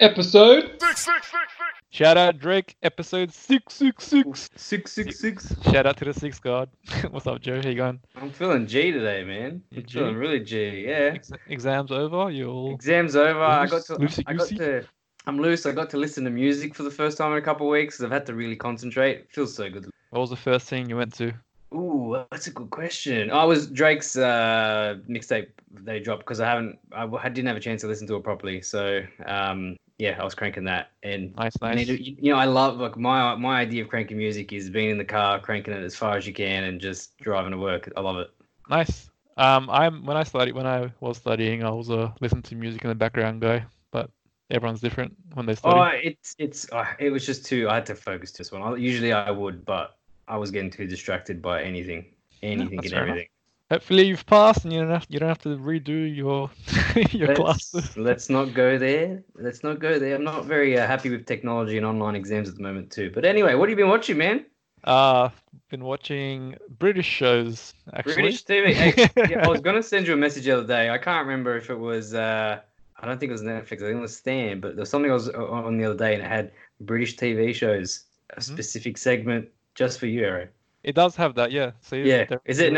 episode. Shout out Drake, episode six six six. Six six six. Shout out to the six god. What's up, Joe? How you going? I'm feeling G today, man. I'm G? feeling really G. Yeah. Ex- exams over. You all Exams over. I got to. loosey I got goosey? to. I'm loose. I got to listen to music for the first time in a couple of weeks. 'cause I've had to really concentrate. It feels so good. What was the first thing you went to? Ooh, that's a good question. I was Drake's uh, mixtape they dropped because I haven't, I didn't have a chance to listen to it properly. So, um, yeah, I was cranking that. And Nice, nice. to- you you know, I love like my my idea of cranking music is being in the car, cranking it as far as you can, and just driving to work. I love it. Nice. Um, I'm when I studied when I was studying, I was a listen to music in the background guy, but everyone's different when they study. Oh, it's it's uh, it was just too. I had to focus this one. I, usually I would, but I was getting too distracted by anything, anything that's and fair enough. Hopefully you've passed and you don't have you don't have to redo your your classes. Let's, let's not go there. Let's not go there. I'm not very uh, happy with technology and online exams at the moment too. But anyway, what have you been watching, man? Uh, been watching British shows actually. British TV. Hey, yeah, I was gonna send you a message the other day. I can't remember if it was. Uh, I don't think it was Netflix. I think it was Stan. But there was something I was on the other day, and it had British TV shows, a Mhm. specific segment just for you, Aaron. It does have that, yeah. So Yeah. Is it there-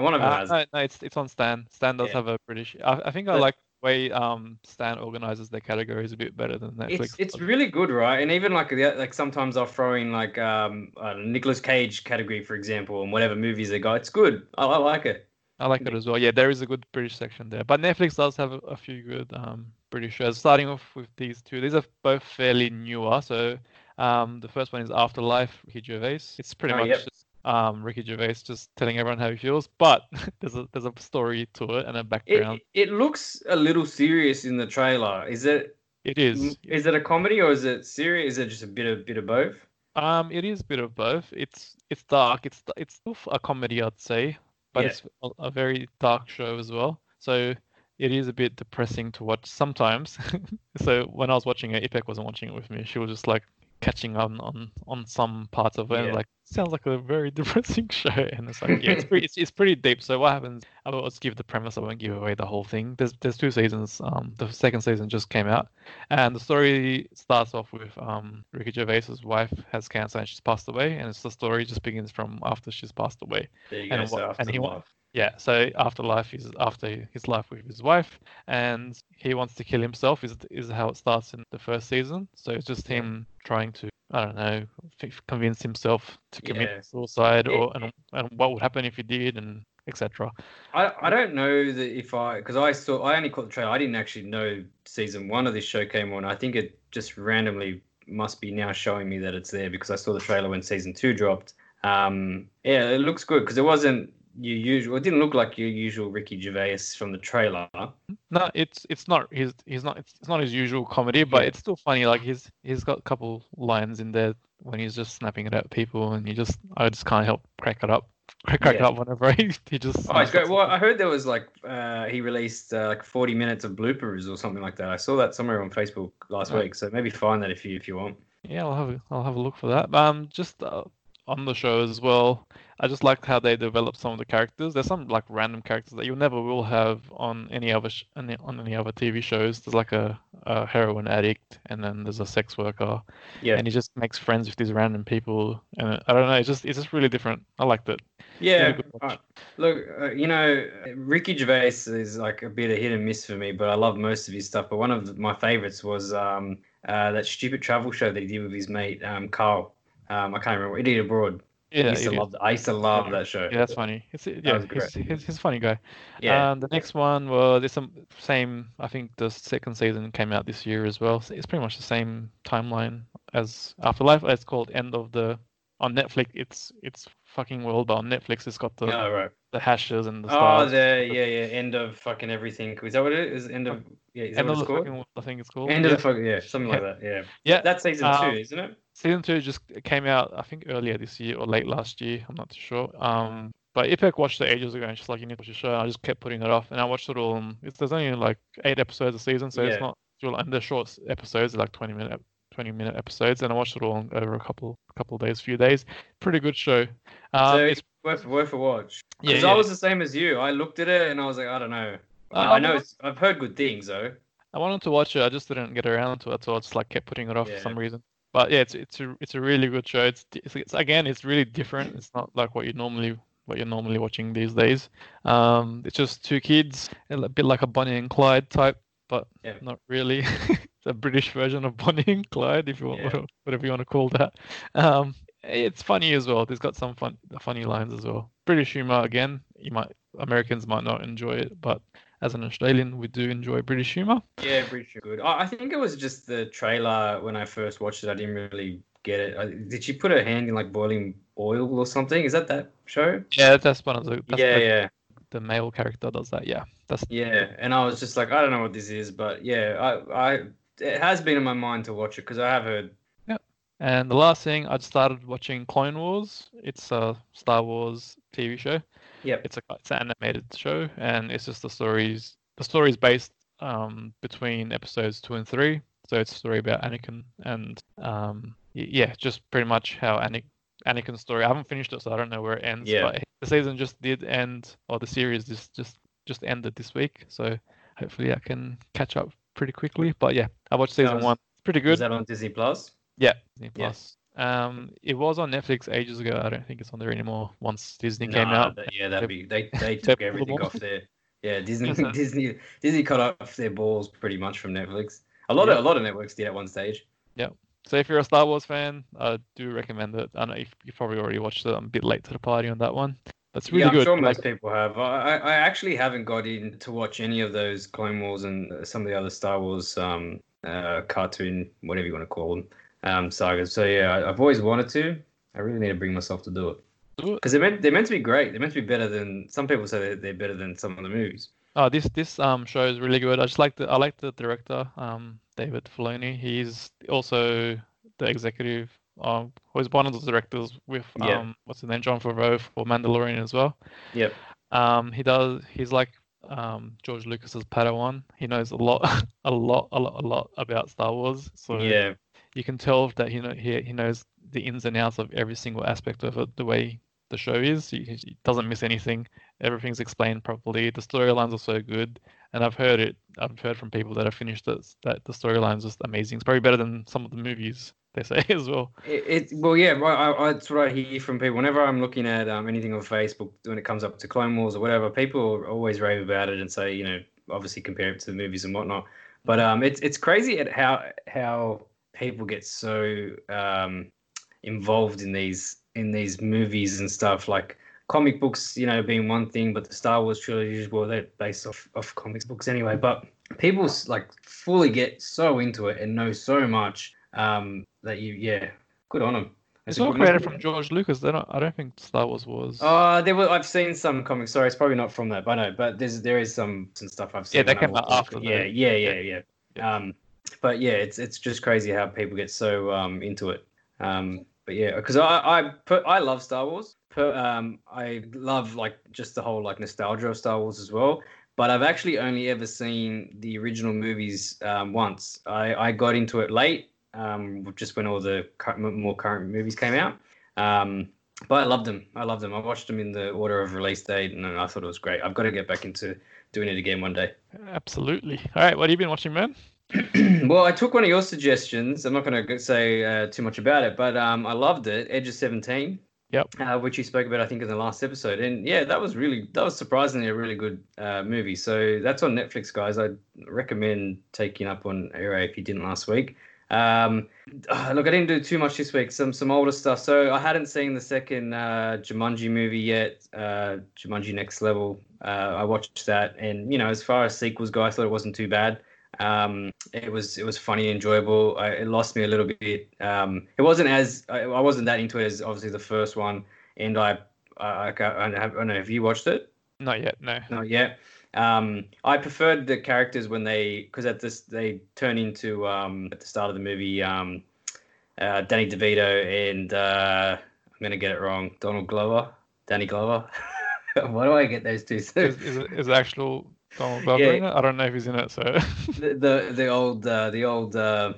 Netflix? I want to Uh, has. no, no, it's it's on Stan. Stan does Yeah. have a British. I, I think I like the way um Stan organizes their categories a bit better than Netflix. It's it's really good, right? And even like the, like sometimes I'll throw in like um uh, Nicolas Cage category, for example, and whatever movies they got. It's good. I, I like it. I like it as well. Yeah, there is a good British section there, but Netflix does have a, a few good um British shows. Starting off with these two, these are both fairly newer. So um the first one is Afterlife, Ricky Gervais. It's pretty Oh, much yep. Um Ricky Gervais just telling everyone how he feels, but there's a there's a story to it and a It background. it looks a little serious in the trailer. Is it it is. is it a comedy or is it serious? Is it just a bit of bit of both? Um, it is a bit of both. It's it's dark. It's it's still a comedy, I'd say, but Yeah. it's a, a very dark show as well. So it is a bit depressing to watch sometimes. so when I was watching it, Ipek wasn't watching it with me. She was just like catching on on on some parts of it. Yeah. like sounds like a very depressing show, and it's like yeah, it's pretty it's, it's pretty deep. So what happens? I will just give the premise. I won't give away the whole thing. There's there's two seasons. Um, the second season just came out, and the story starts off with um Ricky Gervais's wife has cancer and she's passed away, and it's the story just begins from after she's passed away. There you And go. So what- and he wa- life. Yeah, so afterlife is after his life with his wife, and he wants to kill himself. Is is how it starts in the first season. So it's just him trying to I don't know convince himself to commit Yeah. suicide, or and, and what would happen if he did, and etc. I, I don't know that if I because I saw I only caught the trailer. I didn't actually know season one of this show came on. I think it just randomly must be now showing me that it's there because I saw the trailer when season two dropped. Um, yeah, it looks good because it wasn't your usual. It didn't look like your usual Ricky Gervais from the trailer. No, it's it's not his he's not it's, it's not his usual comedy, but it's still funny. Like he's he's got a couple lines in there when he's just snapping it at people, and you just I just can't help crack it up, crack, crack it up whenever he, he just. Oh, it's great. Well, I heard there was like uh, he released uh, like 40 minutes of bloopers or something like that. I saw that somewhere on Facebook last Right. week. So maybe find that if you if you want. Yeah, I'll have a, I'll have a look for that. Um, just uh, on the show as well, I just like how they develop some of the characters. There's some like random characters that you never will have on any other sh- on any other TV shows. There's like a, a heroin addict, and then there's a sex worker, Yeah. and he just makes friends with these random people. And I don't know, it's just it's just really different. I liked it. Yeah, Really uh, look, uh, you know, Ricky Gervais is like a bit of hit and miss for me, but I love most of his stuff. But one of my favorites was um, uh, that stupid travel show that he did with his mate um, Carl. Um, I can't remember. Idiot Abroad. I Yeah, used to love. I used to love Yeah. that show. yeah, that's funny. It's yeah, was he's, he's, he's a funny guy. Yeah. Um, the next one was it's some same. I think the second season came out this year as well. So it's pretty much the same timeline as Afterlife. It's called End of the on Netflix. It's it's fucking world, but on Netflix it's got the oh right. the hashes and the Oh, stars. the yeah yeah end of fucking everything. Is that what it is? End of yeah. Is that End what it's the called? fucking world, I think it's called. End yeah. of the fucking yeah, something like that. Yeah. Yeah, That's season um, two, isn't it? Season two just came out, I think earlier this year or late last year. I'm not too sure. Um, but Ipek watched it ages ago, and she's like, "You need to watch the show." And I just kept putting it off, and I watched it all. It's there's only like eight episodes a season, so Yeah. it's not. And they're short episodes, like 20 minute, 20 minute episodes, and I watched it all over a couple, couple days, few days. Pretty good show. Um, so it's worth worth a watch. Yeah, Because yeah. I was the same as you. I looked at it and I was like, I don't know. I, Uh, I know it's, I've heard good things though. I wanted to watch it. I just didn't get around to it, so I just like kept putting it off Yeah. for some reason. But yeah, it's it's a it's a really good show. It's, it's, it's again, it's really different. It's not like what you normally what you're normally watching these days. Um, it's just two kids, a bit like a Bonnie and Clyde type, but Yeah. not really. it's a British version of Bonnie and Clyde, if you want, Yeah. whatever you want to call that. Um, it's funny as well. There's got some fun funny lines as well. British humor again. You might Americans might not enjoy it, but as an Australian, we do enjoy British humor. Yeah, British good. I I think it was just the trailer when I first watched it. I didn't really get it. Did she put her hand in like boiling oil or something? Is that that show? Yeah, that's one of the that's yeah, the, yeah, the male character does that. Yeah, that's yeah. And I was just like, I don't know what this is, but yeah, I, I, it has been in my mind to watch it because I have heard. And the last thing, I started watching Clone Wars. It's a Star Wars TV show. Yep. It's a it's an animated show, and it's just the stories. The story is based um, between episodes two and three. So it's a story about Anakin and um, yeah, just pretty much how Anakin Anakin's story. I haven't finished it, so I don't know where it ends. Yeah. But the season just did end, or the series just just just ended this week. So hopefully I can catch up pretty quickly. But yeah, I watched season was- one. It's pretty good. Is that on Disney Plus? Yeah, Disney Yeah. Plus. Um, it was on Netflix ages ago. I don't think it's on there anymore. Once Disney came out, that- yeah, that'd be they. They took everything off. there. Yeah, Disney, Disney, Disney cut off their balls pretty much from Netflix. A lot of a lot of networks did at one stage. Yeah. So if you're a Star Wars fan, I do recommend it. I know you you probably already watched it. I'm a bit late to the party on that one, That's really yeah, I'm good. sure Like, most people have. I, I actually haven't got in to watch any of those Clone Wars and some of the other Star Wars um, uh, cartoon, whatever you want to call them, um, sagas. So yeah, I've always wanted to. I really need to bring myself to do it because they're meant they're meant to be great. They're meant to be better than some people say they're, they're better than some of the movies. Oh, this this um show is really good. I just like the I like the director, um David Filoni. He's also the executive. Um, one of the directors with Yeah. um what's his name, Jon Favreau for Mandalorian as well. Yep. Um, he does. He's like um George Lucas's Padawan. He knows a lot, a lot, a lot, a lot about Star Wars. So yeah, you can tell that he know he he knows the ins and outs of every single aspect of it. The way the show is, he, he doesn't miss anything. Everything's explained properly. The storylines are so good, and I've heard it. I've heard from people that have finished it that the storyline's just amazing. It's probably better than some of the movies they say as well. It, it well, yeah. I, I, that's what I hear from people. Whenever I'm looking at um, anything on Facebook when it comes up to Clone Wars or whatever, people always rave about it and say, you know, obviously compare it to the movies and whatnot. But um, it's it's crazy at how how people get so um, involved in these in these movies and stuff. Like comic books, you know, being one thing, but the Star Wars trilogy well, they're based off off comics books anyway. But people like fully get so into it and know so much um, that you, yeah, good on them. It's all created from George Lucas. They don't. I don't think Star Wars was. Uh, there were. I've seen some comics. Sorry, it's probably not from that, but no. But there's there is some some stuff I've seen. Yeah, they when came out after Yeah, yeah, yeah, yeah, Yeah. Um, but yeah, it's it's just crazy how people get so um into it. Um, but yeah, because I I put I love Star Wars. Um, I love like just the whole like nostalgia of Star Wars as well. But I've actually only ever seen the original movies um, once. I I got into it late, um, just when all the more current movies came out. Um, but I loved them. I loved them. I watched them in the order of release date, and I thought it was great. I've got to get back into doing it again one day. Absolutely. All right, what have you been watching, man? well, I took one of your suggestions. I'm not going to say uh, too much about it, but um, I loved it. Edge of Seventeen. Yep. Uh, which you spoke about, I think, in the last episode, and yeah, that was really that was surprisingly a really good uh, movie. So that's on Netflix, guys. I recommend taking up on Aero if you didn't last week. Um, uh, look, I didn't do too much this week. Some some older stuff. So I hadn't seen the second uh, Jumanji movie yet. Uh, Jumanji Next Level. Uh, I watched that, and you know, as far as sequels go, I thought it wasn't too bad. Um, it was it was funny, enjoyable. I, it lost me a little bit. Um, it wasn't as I, I wasn't that into it as obviously the first one, and I I, I, don't have- I don't know. Have you watched it? Not yet. No. Not yet. Um, I preferred the characters when they because at this they turn into um, at the start of the movie um, uh, Danny DeVito and uh, I'm gonna get it wrong Donald Glover Danny Glover. Why do I get those two? So Is, is, it- is the actual Donald Glover Yeah. in it? I don't know if he's in it. So the, the the old uh, the old uh,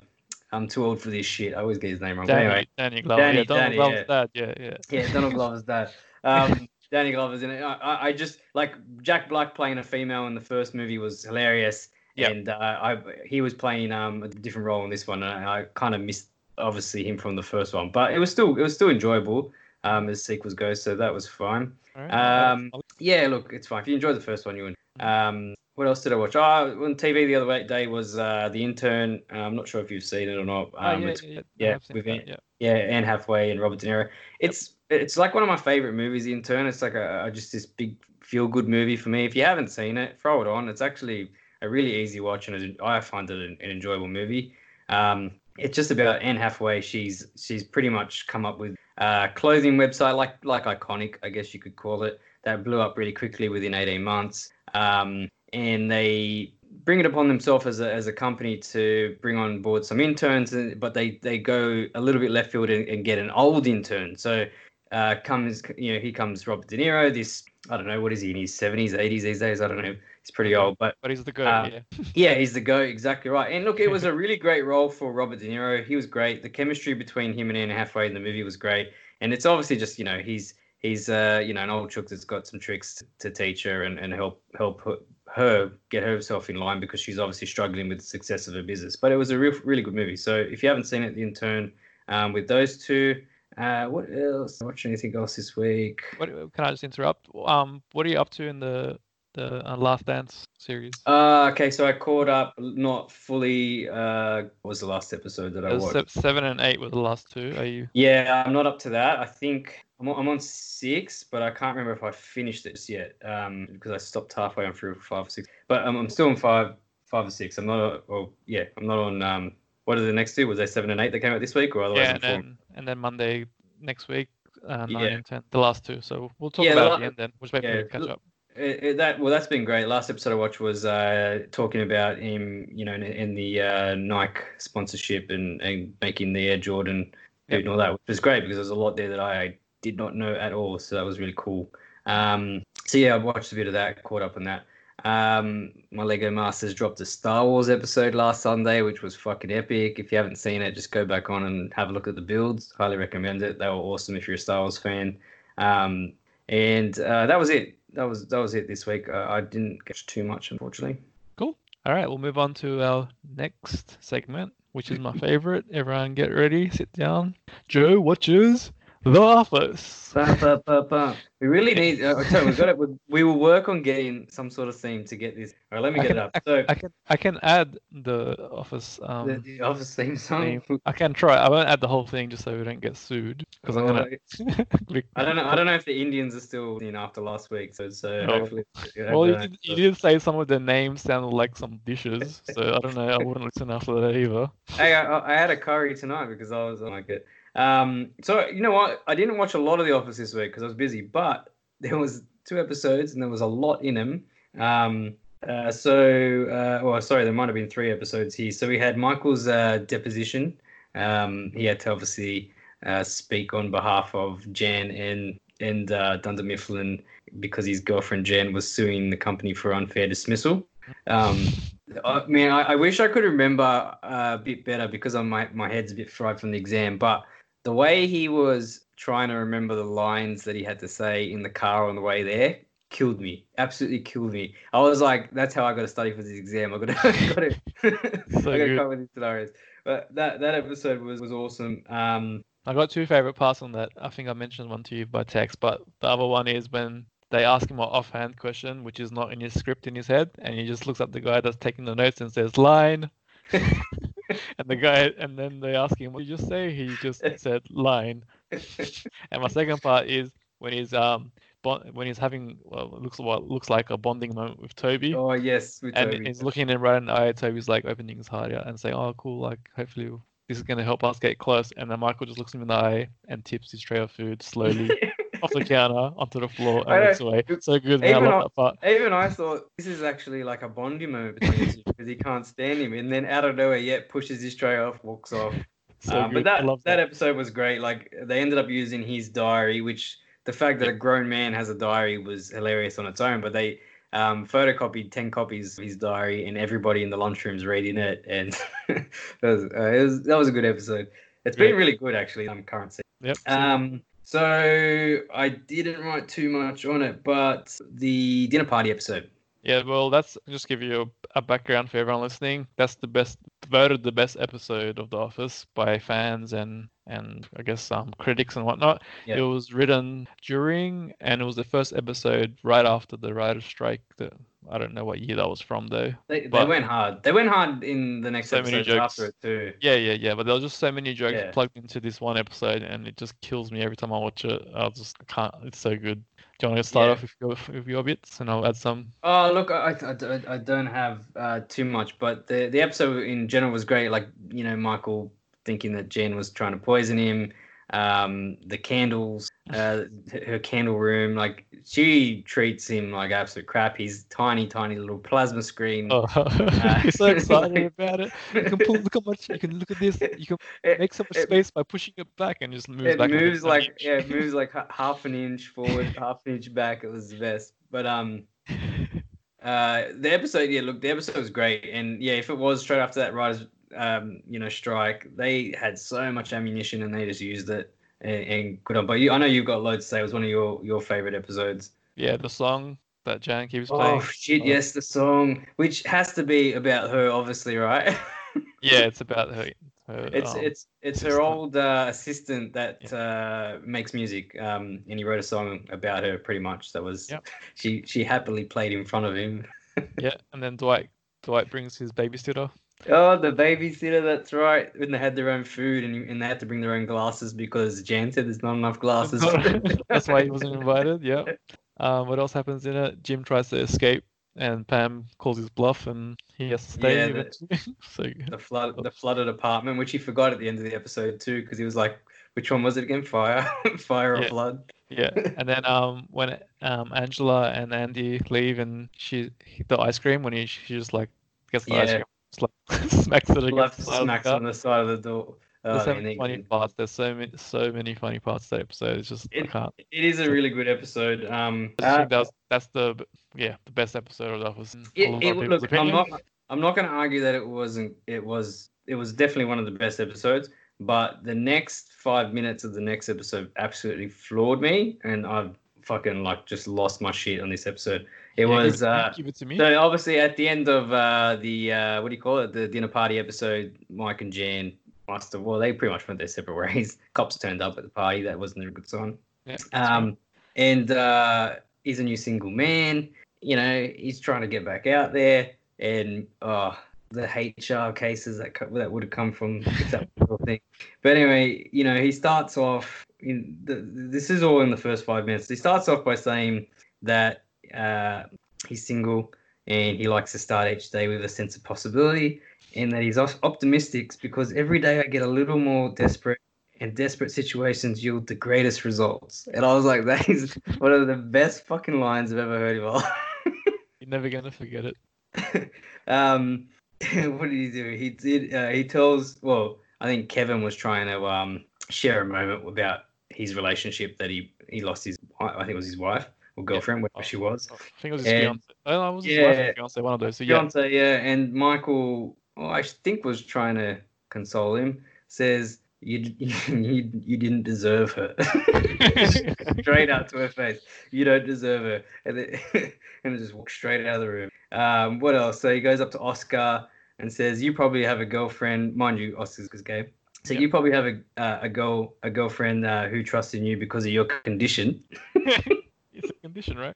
I'm too old for this shit. I always get his name wrong. Danny, anyway, Danny Glover. Danny- yeah, Donald Danny, Glover's yeah. dad. Yeah, yeah. yeah, Donald Glover's dad. Um, Danny Glover's in it. I, I- just like Jack Black playing a female in the first movie was hilarious, Yep. and uh, I he was playing um, a different role in this one, and I, I kind of missed obviously him from the first one, but it was still it was still enjoyable um, as sequels go, so that was fine. Right, Um, yeah, look, it's fine. If you enjoyed the first one, you. Um, what else did I watch? Oh, on TV the other day was uh, The Intern. Uh, I'm not sure if you've seen it or not. oh, Um, yeah, yeah, yeah, I've with that, it. yeah. yeah, Anne Hathaway and Robert De Niro. It's it's like one of my favorite movies. The Intern. It's like a, a just this big feel good movie for me. If you haven't seen it, throw it on. It's actually a really easy watch, and I find it an, an enjoyable movie. Um, it's just about Anne Hathaway. She's she's pretty much come up with a clothing website like like iconic, I guess you could call it, that blew up really quickly within 18 months. Um, and they bring it upon themselves as a, as a company to bring on board some interns, but they, they go a little bit left field and, and get an old intern. So uh, comes, you know, here comes Robert De Niro. This, I don't know, what is he in his 70s, 80s these days? I don't know. He's pretty old, but But he's the goat, Uh, yeah. yeah, he's the goat. Exactly right. And look, it was a really great role for Robert De Niro. He was great. The chemistry between him and Anne Hathaway in the movie was great. And it's obviously just you know he's he's uh you know an old chook that's got some tricks to, teach her and, and help help her, her get herself in line because she's obviously struggling with the success of her business. But it was a real really good movie. So if you haven't seen it, The Intern, um, with those two. Uh, what else? Watch anything else this week? What, can I just interrupt? Um, what are you up to in the the uh, Last Dance series? Uh, okay, so I caught up, not fully. Uh, what was the last episode that I watched? seven and eight were the last two. Are you? Yeah, I'm not up to that. I think I'm on, I'm on six, but I can't remember if I finished this yet um, because I stopped halfway on through five or six. But um, I'm still on five, five or six. I'm not. On, well, yeah, I'm not on. Um, what are the next two? Was they seven and eight that came out this week, or otherwise? Yeah, and then and then Monday next week, uh, nine Yeah. and ten, the last two. So we'll talk Yeah, about it la- at the end then. We'll just wait for yeah, you to catch up. It, it- that well, that's been great. Last episode I watched was uh, talking about him, you know, in, in the uh, Nike sponsorship and, and making the Air Jordan Yep. and all that, which was great because there's a lot there that I did not know at all. So that was really cool. Um, so yeah, I watched a bit of that, caught up on that. Um, my Lego Masters dropped a Star Wars episode last Sunday, which was fucking epic. If you haven't seen it, just go back on and have a look at the builds. Highly recommend it. They were awesome if you're a Star Wars fan. Um, and uh, that was it. That was that was it this week. Uh, I didn't get too much, unfortunately. Cool. All right, we'll move on to our next segment, which is my favorite. Everyone, get ready, sit down. Joe watches The Office. Ba, ba, ba. We really need. Uh, sorry, we've got it. We, we will work on getting some sort of theme to get this. All right, let me I get can, it up. So I can I can add the Office. the, Um, the office theme song. theme. I can try. I won't add the whole thing just so we don't get sued because I'm gonna. I don't know. I don't know if the Indians are still in after last week. So so Oh. hopefully. Well, you did, you did say some of the names sounded like some dishes, so I don't know. I wouldn't listen after that either. Hey, I, I had a curry tonight because I was like it. Um, so you know what? I didn't watch a lot of The Office this week because I was busy, but there was two episodes and there was a lot in them. Um, uh, so, uh, well, sorry, there might have been three episodes here. So we had Michael's uh, deposition. Um, he had to obviously uh, speak on behalf of Jan and and uh, Dunder Mifflin because his girlfriend Jan was suing the company for unfair dismissal. Um, I mean, I, I wish I could remember uh, a bit better because I'm, my my head's a bit fried from the exam. But the way he was trying to remember the lines that he had to say in the car on the way there killed me. Absolutely killed me. I was like, that's how I got to study for this exam. I got to, got to, So I got to good. come with these scenarios. But that that episode was was awesome. Um, I got two favorite parts on that. I think I mentioned one to you by text, but the other one is when they ask him an offhand question, which is not in his script in his head, and he just looks at the guy that's taking the notes and says line. and the guy, and then they ask him, "What did you just say?" He just said line. And my second part is when he's um bon- when he's having well, looks what looks like a bonding moment with Toby. oh yes, with and Toby. he's looking in right in the eye. Toby's like opening his heart out and saying, "Oh, cool! Like hopefully this is gonna help us get close." And then Michael just looks him in the eye and tips his tray of food slowly off the counter onto the floor I and walks away. So good. I Even I- that part. Even I thought this is actually like a bonding moment between two because he can't stand him, and then out of nowhere, yet pushes his tray off, walks off. So um, but that, that that. episode was great. Like they ended up using his diary, which the fact that a grown man has a diary was hilarious on its own. But they um, photocopied ten copies of his diary, and everybody in the lunchroom's reading it, and that, was, uh, it was, that was a good episode. It's been really good actually. Um, current season. Yep. Um, so I didn't write too much on it, but the dinner party episode. Yeah, well, that's just give you a, a background for everyone listening. That's the best voted the best episode of The Office by fans and and I guess um critics and whatnot. Yeah. It was written during and it was the first episode right after the writer's strike. That I don't know what year that was from though. They, they went hard. They went hard in the next So episode after it too. Yeah, yeah, yeah. But there was just so many jokes Yeah. plugged into this one episode, and it just kills me every time I watch it. I just can't. It's so good. Do you want to start Yeah. off with your with your bits, and I'll add some. Oh look, I, I, I don't have uh, too much, but the the episode in general was great. Like you know, Michael thinking that Jen was trying to poison him. Um, the candles, uh, her candle room, like she treats him like absolute crap. He's tiny, tiny little plasma screen. Oh, he's so excited about it. You can pull. Look how much you can look at this. You can It- make so much it- space by pushing it back, and just moves it back. moves like yeah, it moves like half an inch forward, half an inch back. It was the best. But um, uh, the episode, yeah, look, the episode was great, and yeah, if it was straight after that writers, um, you know, strike, they had so much ammunition and they just used it and, and good on. But you, I know you've got loads to say. It was one of your your favorite episodes. yeah, the song that Jan keeps playing. Oh shit! Oh. Yes, the song, which has to be about her, obviously, right? Yeah, it's about her. her It's um, it's it's her old uh, assistant that uh, makes music, um, and he wrote a song about her. Pretty much, that was Yep. she. She happily played in front of him. yeah, and then Dwight Dwight brings his babysitter. Oh, the babysitter. That's right. When they had their own food and, and they had to bring their own glasses because Jan said there's not enough glasses. That's why he wasn't invited. Yeah. Um, what else happens in it? Jim tries to escape, and Pam calls his bluff, and he has to stay. Yeah, the- so the flood, the flooded apartment, which he forgot at the end of the episode too, because he was like, "Which one was it again? Fire, fire or flood?" Yeah, and then um when um Angela and Andy leave and she the ice cream when he she just like gets the ice cream smacks it against Left the side of the smacks on the side of the door. There's Oh, so and many funny parts. There's so many so many funny parts to that episode. It's just It-. It is a really good episode. Um, uh, that's that's the yeah the best episode of it, it, look, I'm not, I'm not going to argue that it wasn't. It was, it was definitely one of the best episodes. But the next five minutes of the next episode absolutely floored me, and I've fucking like just lost my shit on this episode. It Yeah, was. give, uh, give it to me. So obviously at the end of uh, the uh, what do you call it? The dinner party episode, Mike and Jan must have well, they pretty much went their separate ways. Cops turned up at the party. That wasn't a good sign. Yeah, Um, and uh, he's a new single man. You know, he's trying to get back out there, and oh, the HR cases that co- that would have come from that thing. But anyway, you know, he starts off. In the, this is all in the first five minutes. He starts off by saying that uh, he's single and he likes to start each day with a sense of possibility, and that he's op- optimistic because every day I get a little more desperate and desperate situations yield the greatest results. And I was like, that is one of the best fucking lines I've ever heard of all. You're never gonna forget it. um, what did he do? He did. Uh, he tells. Well, I think Kevin was trying to um, share a moment about his relationship that he he lost his. I think it was his wife or girlfriend, whatever she was. Oh, I think it was his And- fiance. Oh, it was his Yeah. fiance, one of those. So yeah, Fiance, yeah, and Michael, well, I think was trying to console him. Says you you you didn't deserve her. straight out to her face. You don't deserve her, and then and just walks straight out of the room. Um, what else? So he goes up to Oscar and says, "You probably have a girlfriend, mind you, Oscar's because gay." So Yep. you probably have a uh, a girl a girlfriend uh, who trusts in you because of your condition. Condition, right?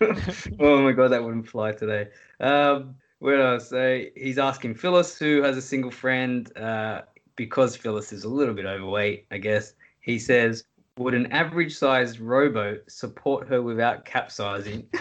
oh my god, that wouldn't fly today. Um, what else? So he's asking Phyllis, who has a single friend, uh, because Phyllis is a little bit overweight, I guess. He says, "Would an average-sized rowboat support her without capsizing?"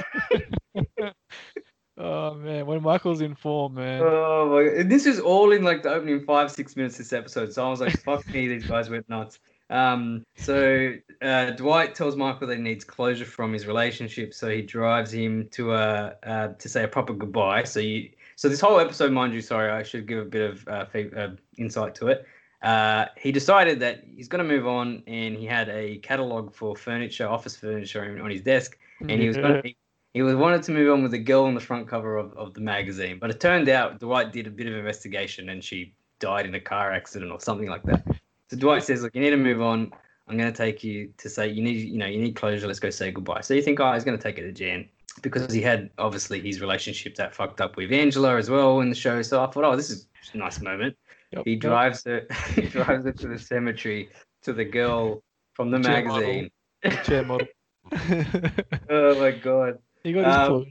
Oh man, when Michael's in form, man. oh my! and This is all in like the opening five, six minutes of this episode. So I was like, "Fuck me, these guys went nuts." Um, so uh, Dwight tells Michael that he needs closure from his relationship, so he drives him to a uh, to say a proper goodbye. So you, so this whole episode, mind you, sorry, I should give a bit of uh, fe- uh, insight to it. Uh, he decided that he's going to move on, and he had a catalog for furniture, office furniture, on his desk, and he was going to. He was wanted to move on with the girl on the front cover of, of the magazine, but it turned out Dwight did a bit of investigation and she died in a car accident or something like that. So Dwight says, "Look, you need to move on. I'm going to take you to say you need, you know, you need closure. Let's go say goodbye." So you think, "Oh, he's going to take it to Jan." because he had obviously his relationship that fucked up with Angela as well in the show. So I thought, oh, this is a nice moment. Yep, He yep. drives her, he drives her to the cemetery to the girl from the Chair model. magazine. Chair model. Oh my god. he got Um.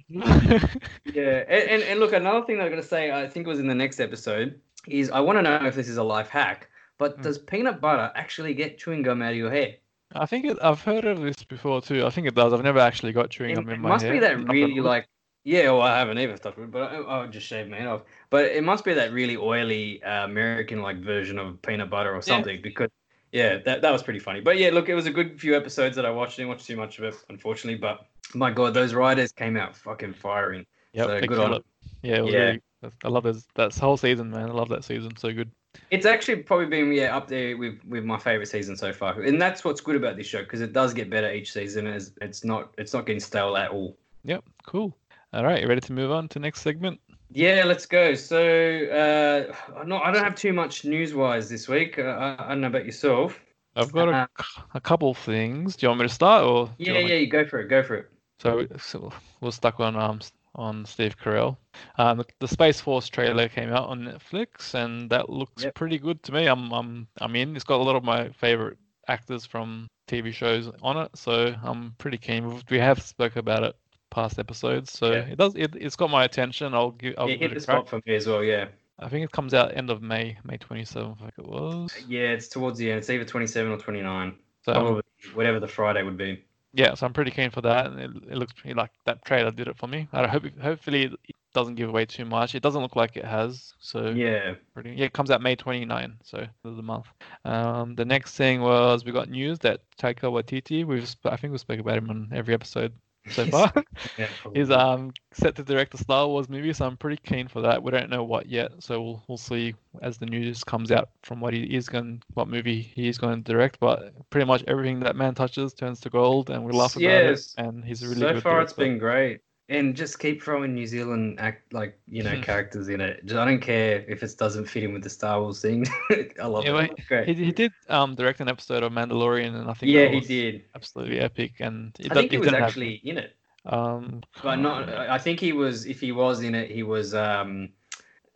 Yeah, and, and, and look, another thing that I'm gonna say, I think it was in the next episode, is I want to know if this is a life hack. But Mm. does peanut butter actually get chewing gum out of your hair? I think it, I've heard of this before too. I think it does. I've never actually got chewing It, gum in my head. it must hair. be that really like, yeah. Well, I haven't either wood, but I, I'll just shave my head off. But it must be that really oily uh, American like version of peanut butter or something because. Yeah, that, that was pretty funny. But yeah, look, it was a good few episodes that I watched. Didn't watch too much of it, unfortunately. But my God, those riders came out fucking firing. Yep, so good on it. Yeah, Yeah. really. I love this that whole season, man. I love that season. So good. It's actually probably been yeah up there with with my favorite season so far, and that's what's good about this show because it does get better each season. It's, it's not it's not getting stale at all. Yep, cool. All right, you ready to move on to next segment? Yeah, let's go. So uh, not I don't have too much news wise this week. Uh, I, I don't know about yourself. I've got Uh, a, couple things. Do you want me to start or? Yeah, yeah, you go for it. Go for it. So, so we're stuck on um on Steve Carell. Um, the, the Space Force trailer came out on Netflix, and that looks Yep. pretty good to me. I'm I'm I'm in. It's got a lot of my favorite actors from TV shows on it, so I'm pretty keen. We spoke about it past episodes, so Yeah. it does. It, it's got my attention. I'll give. I'll It give hit it the spot for me as well. Yeah, I think it comes out end of May, May 27th, like it was. yeah. It's towards the end. It's either 27 or 29. So Probably whatever the Friday would be. Yeah, so I'm pretty keen for that, and it, it looks pretty like that trailer did it for me. I hope hopefully it doesn't give away too much. It doesn't look like it has, so Yeah. pretty. Yeah, it comes out May 29, so the month. Um, the next thing was we got news that Taika Waititi, we've I think we spoke about him on every episode so far. yeah He's um set to direct a Star Wars movie, so I'm pretty keen for that. We don't know what yet, so we'll we'll see as the news comes out from what he is going, what movie he is going to direct. But pretty much everything that man touches turns to gold, and we laugh about it. And he's really so good far It's been great and just keep throwing new zealand act like you know characters in it. I don't care if it doesn't fit in with the star wars thing. I love Yeah, it. well, great. He, he did um direct an episode of Mandalorian, and I think yeah he was did. absolutely epic. And it i think he was have- actually in it. Um, but not i think he was if he was in it he was um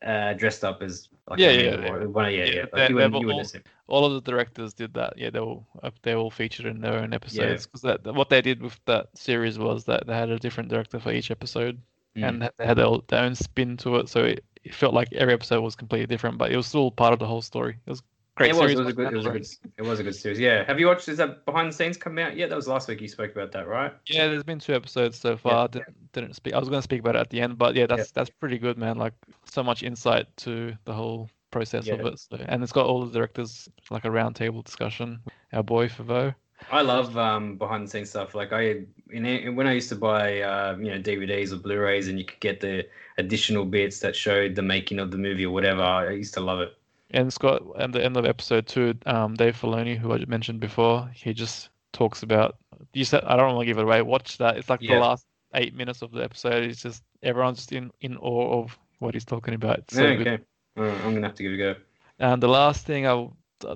uh dressed up as like Yeah, yeah. One- yeah yeah, yeah, like, you they're you all- all of the directors did that. Yeah, they all uh, they all featured in their own episodes because that what they did with that series was that they had a different director for each episode, Mm. and they had their, own- their own spin to it. So it, it felt like every episode was completely different, but it was still part of the whole story. It was great it was, series. it was a good it was a good it was a good series yeah have you watched is that behind the scenes come out yeah that was last week you spoke about that right Yeah, there's been two episodes so far. Didn't, didn't speak. I was going to speak about it at the end, but yeah, that's that's pretty good, man. Like so much insight to the whole process of it. So, and it's got all the directors like a roundtable discussion. Our boy Favreau. I love um, behind the scenes stuff. Like I, in, in- when I used to buy, uh, you know, DVDs or Blu-rays, and you could get the additional bits that showed the making of the movie or whatever. I used to love it. And it's at the end of episode two, um, Dave Filoni, who I mentioned before, he just talks about. You said I don't want to give it away. Watch that. It's like Yeah. the last eight minutes of the episode. It's just everyone's just in in awe of what he's talking about. It's so Yeah, okay, Uh, I'm gonna have to give it a go. And the last thing I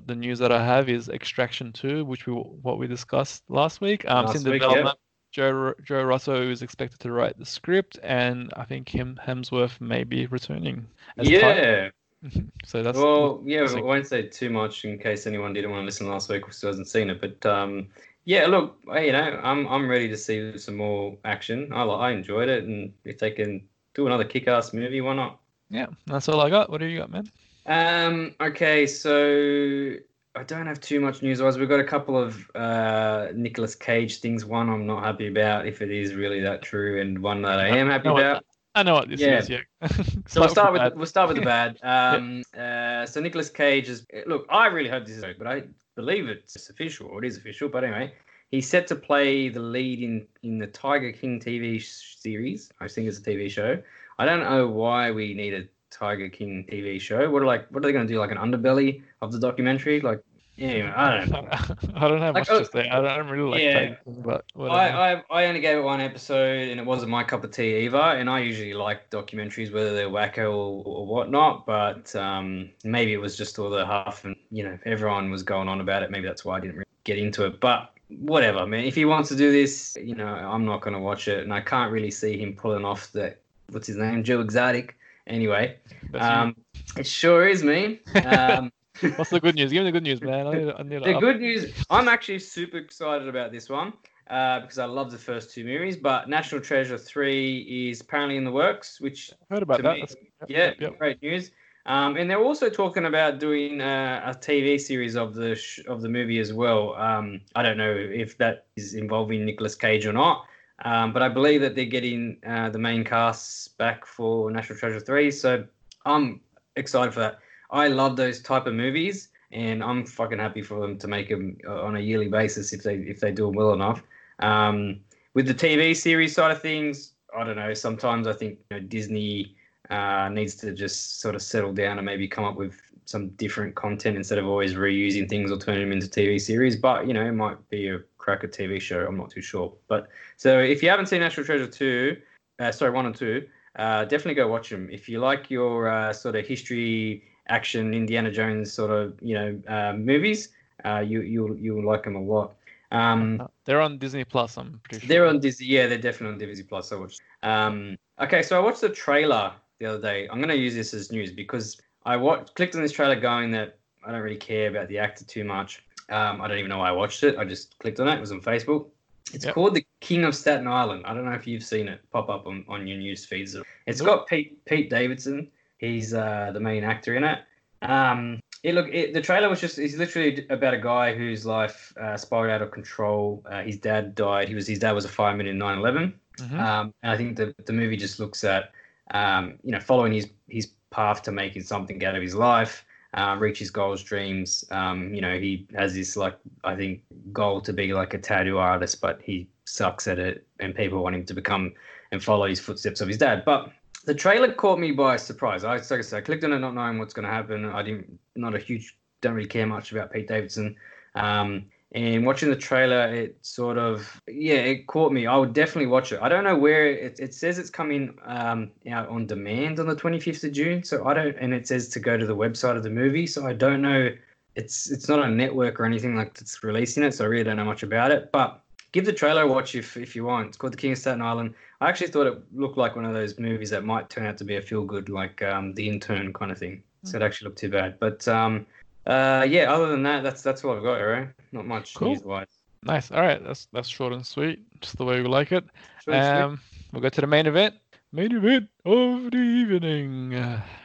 the news that I have is Extraction 2, which we what we discussed last week. Um, it's Last in week, yeah. Joe Joe Russo is expected to write the script, and I think him Hemsworth may be returning. as Yeah. So that's well, yeah. I won't say too much in case anyone didn't want to listen last week or still hasn't seen it. But um, yeah, look, you know, I'm I'm ready to see some more action. I I enjoyed it, and if they can do another kick-ass movie, why not? yeah. That's all I got. What do you got, man? Um. Okay. So I don't have too much news. Wise, we've got a couple of uh Nicolas Cage things. One I'm not happy about if it is really that true, and one that I am happy what- about. I know what this Yeah. is. Yeah. So we'll start with that. we'll start with the bad. Um. Uh. So Nicolas Cage is. Look, I really hope this is, but I believe it's official. Or it is official. But anyway, he's set to play the lead in in the Tiger King TV series. I think it's a TV show. I don't know why we need a Tiger King TV show. What are like? What are they going to do? Like an underbelly of the documentary? Like, yeah, I don't know. I don't have Like, much oh, to say. I don't, I don't really like yeah. But whatever. I, I I only gave it one episode, and it wasn't my cup of tea either. And I usually like documentaries, whether they're wacko or, or whatnot. But um, maybe it was just all the huff, and you know, everyone was going on about it. Maybe that's why I didn't really get into it. But whatever, man. If he wants to do this, you know, I'm not going to watch it, and I can't really see him pulling off the what's his name, Joe Exotic. Anyway, um, it sure is me. Um, What's the good news? Give me the good news, man. I need, I need the good news. I'm actually super excited about this one uh, because I love the first two movies. But National Treasure three is apparently in the works, which I heard about that. me, yep, yeah, yep, yep. great news. Um, and they're also talking about doing uh, a TV series of the sh- of the movie as well. Um, I don't know if that is involving Nicolas Cage or not, um, but I believe that they're getting uh, the main casts back for National Treasure three. So I'm excited for that. I love those type of movies, and I'm fucking happy for them to make them uh, on a yearly basis if they if they do them well enough. Um, with the TV series side of things, I don't know. Sometimes I think you know, Disney uh, needs to just sort of settle down and maybe come up with some different content instead of always reusing things or turning them into TV series. But you know, it might be a cracker TV show. I'm not too sure. But so if you haven't seen National Treasure two, uh, sorry, one and two, uh, definitely go watch them. If you like your uh, sort of history, action, Indiana Jones sort of you know uh, movies, uh, you you'll you'll like them a lot. Um, Uh, They're on Disney Plus. I'm pretty sure. they're on Disney. Yeah, they're definitely on Disney Plus. I watched. Um, okay, so I watched the trailer the other day. I'm going to use this as news because I watched, clicked on this trailer going that I don't really care about the actor too much. Um, I don't even know why I watched it. I just clicked on it. It was on Facebook. It's Yep. called The King of Staten Island. I don't know if you've seen it pop up on, on your news feeds. It's got Pete Pete Davidson. He's uh, the main actor in it. Um, it look it, the trailer was just it's literally about a guy whose life uh, spiraled out of control. Uh, his dad died. He was his dad was a fireman in 9/11. Mhm. Um, and I think the the movie just looks at um, you know following his his path to making something out of his life, uh, reach his goals, dreams. Um, you know he has this like I think goal to be like a tattoo artist, but he sucks at it, and people want him to become and follow his footsteps of his dad. But the trailer caught me by surprise. I, like I said, I clicked on it not knowing what's going to happen. I didn't, not a huge, don't really care much about Pete Davidson. Um, and watching the trailer, it sort of, yeah, it caught me. I would definitely watch it. I don't know where it, it says it's coming um, out on demand on the 25th of June. So I don't, and it says to go to the website of the movie. So I don't know. It's it's not a network or anything like that's releasing it. So I really don't know much about it. But give the trailer a watch if, if you want. It's called The King of Staten Island. I actually thought it looked like one of those movies that might turn out to be a feel good, like um, The Intern kind of thing. So it actually looked too bad. But um, uh, yeah, other than that, that's that's all I've got, right? Not much Cool. news wise. Nice. All right. That's that's short and sweet. Just the way we like it. Short and sweet. Um, we'll go to the main event. Main event of the evening.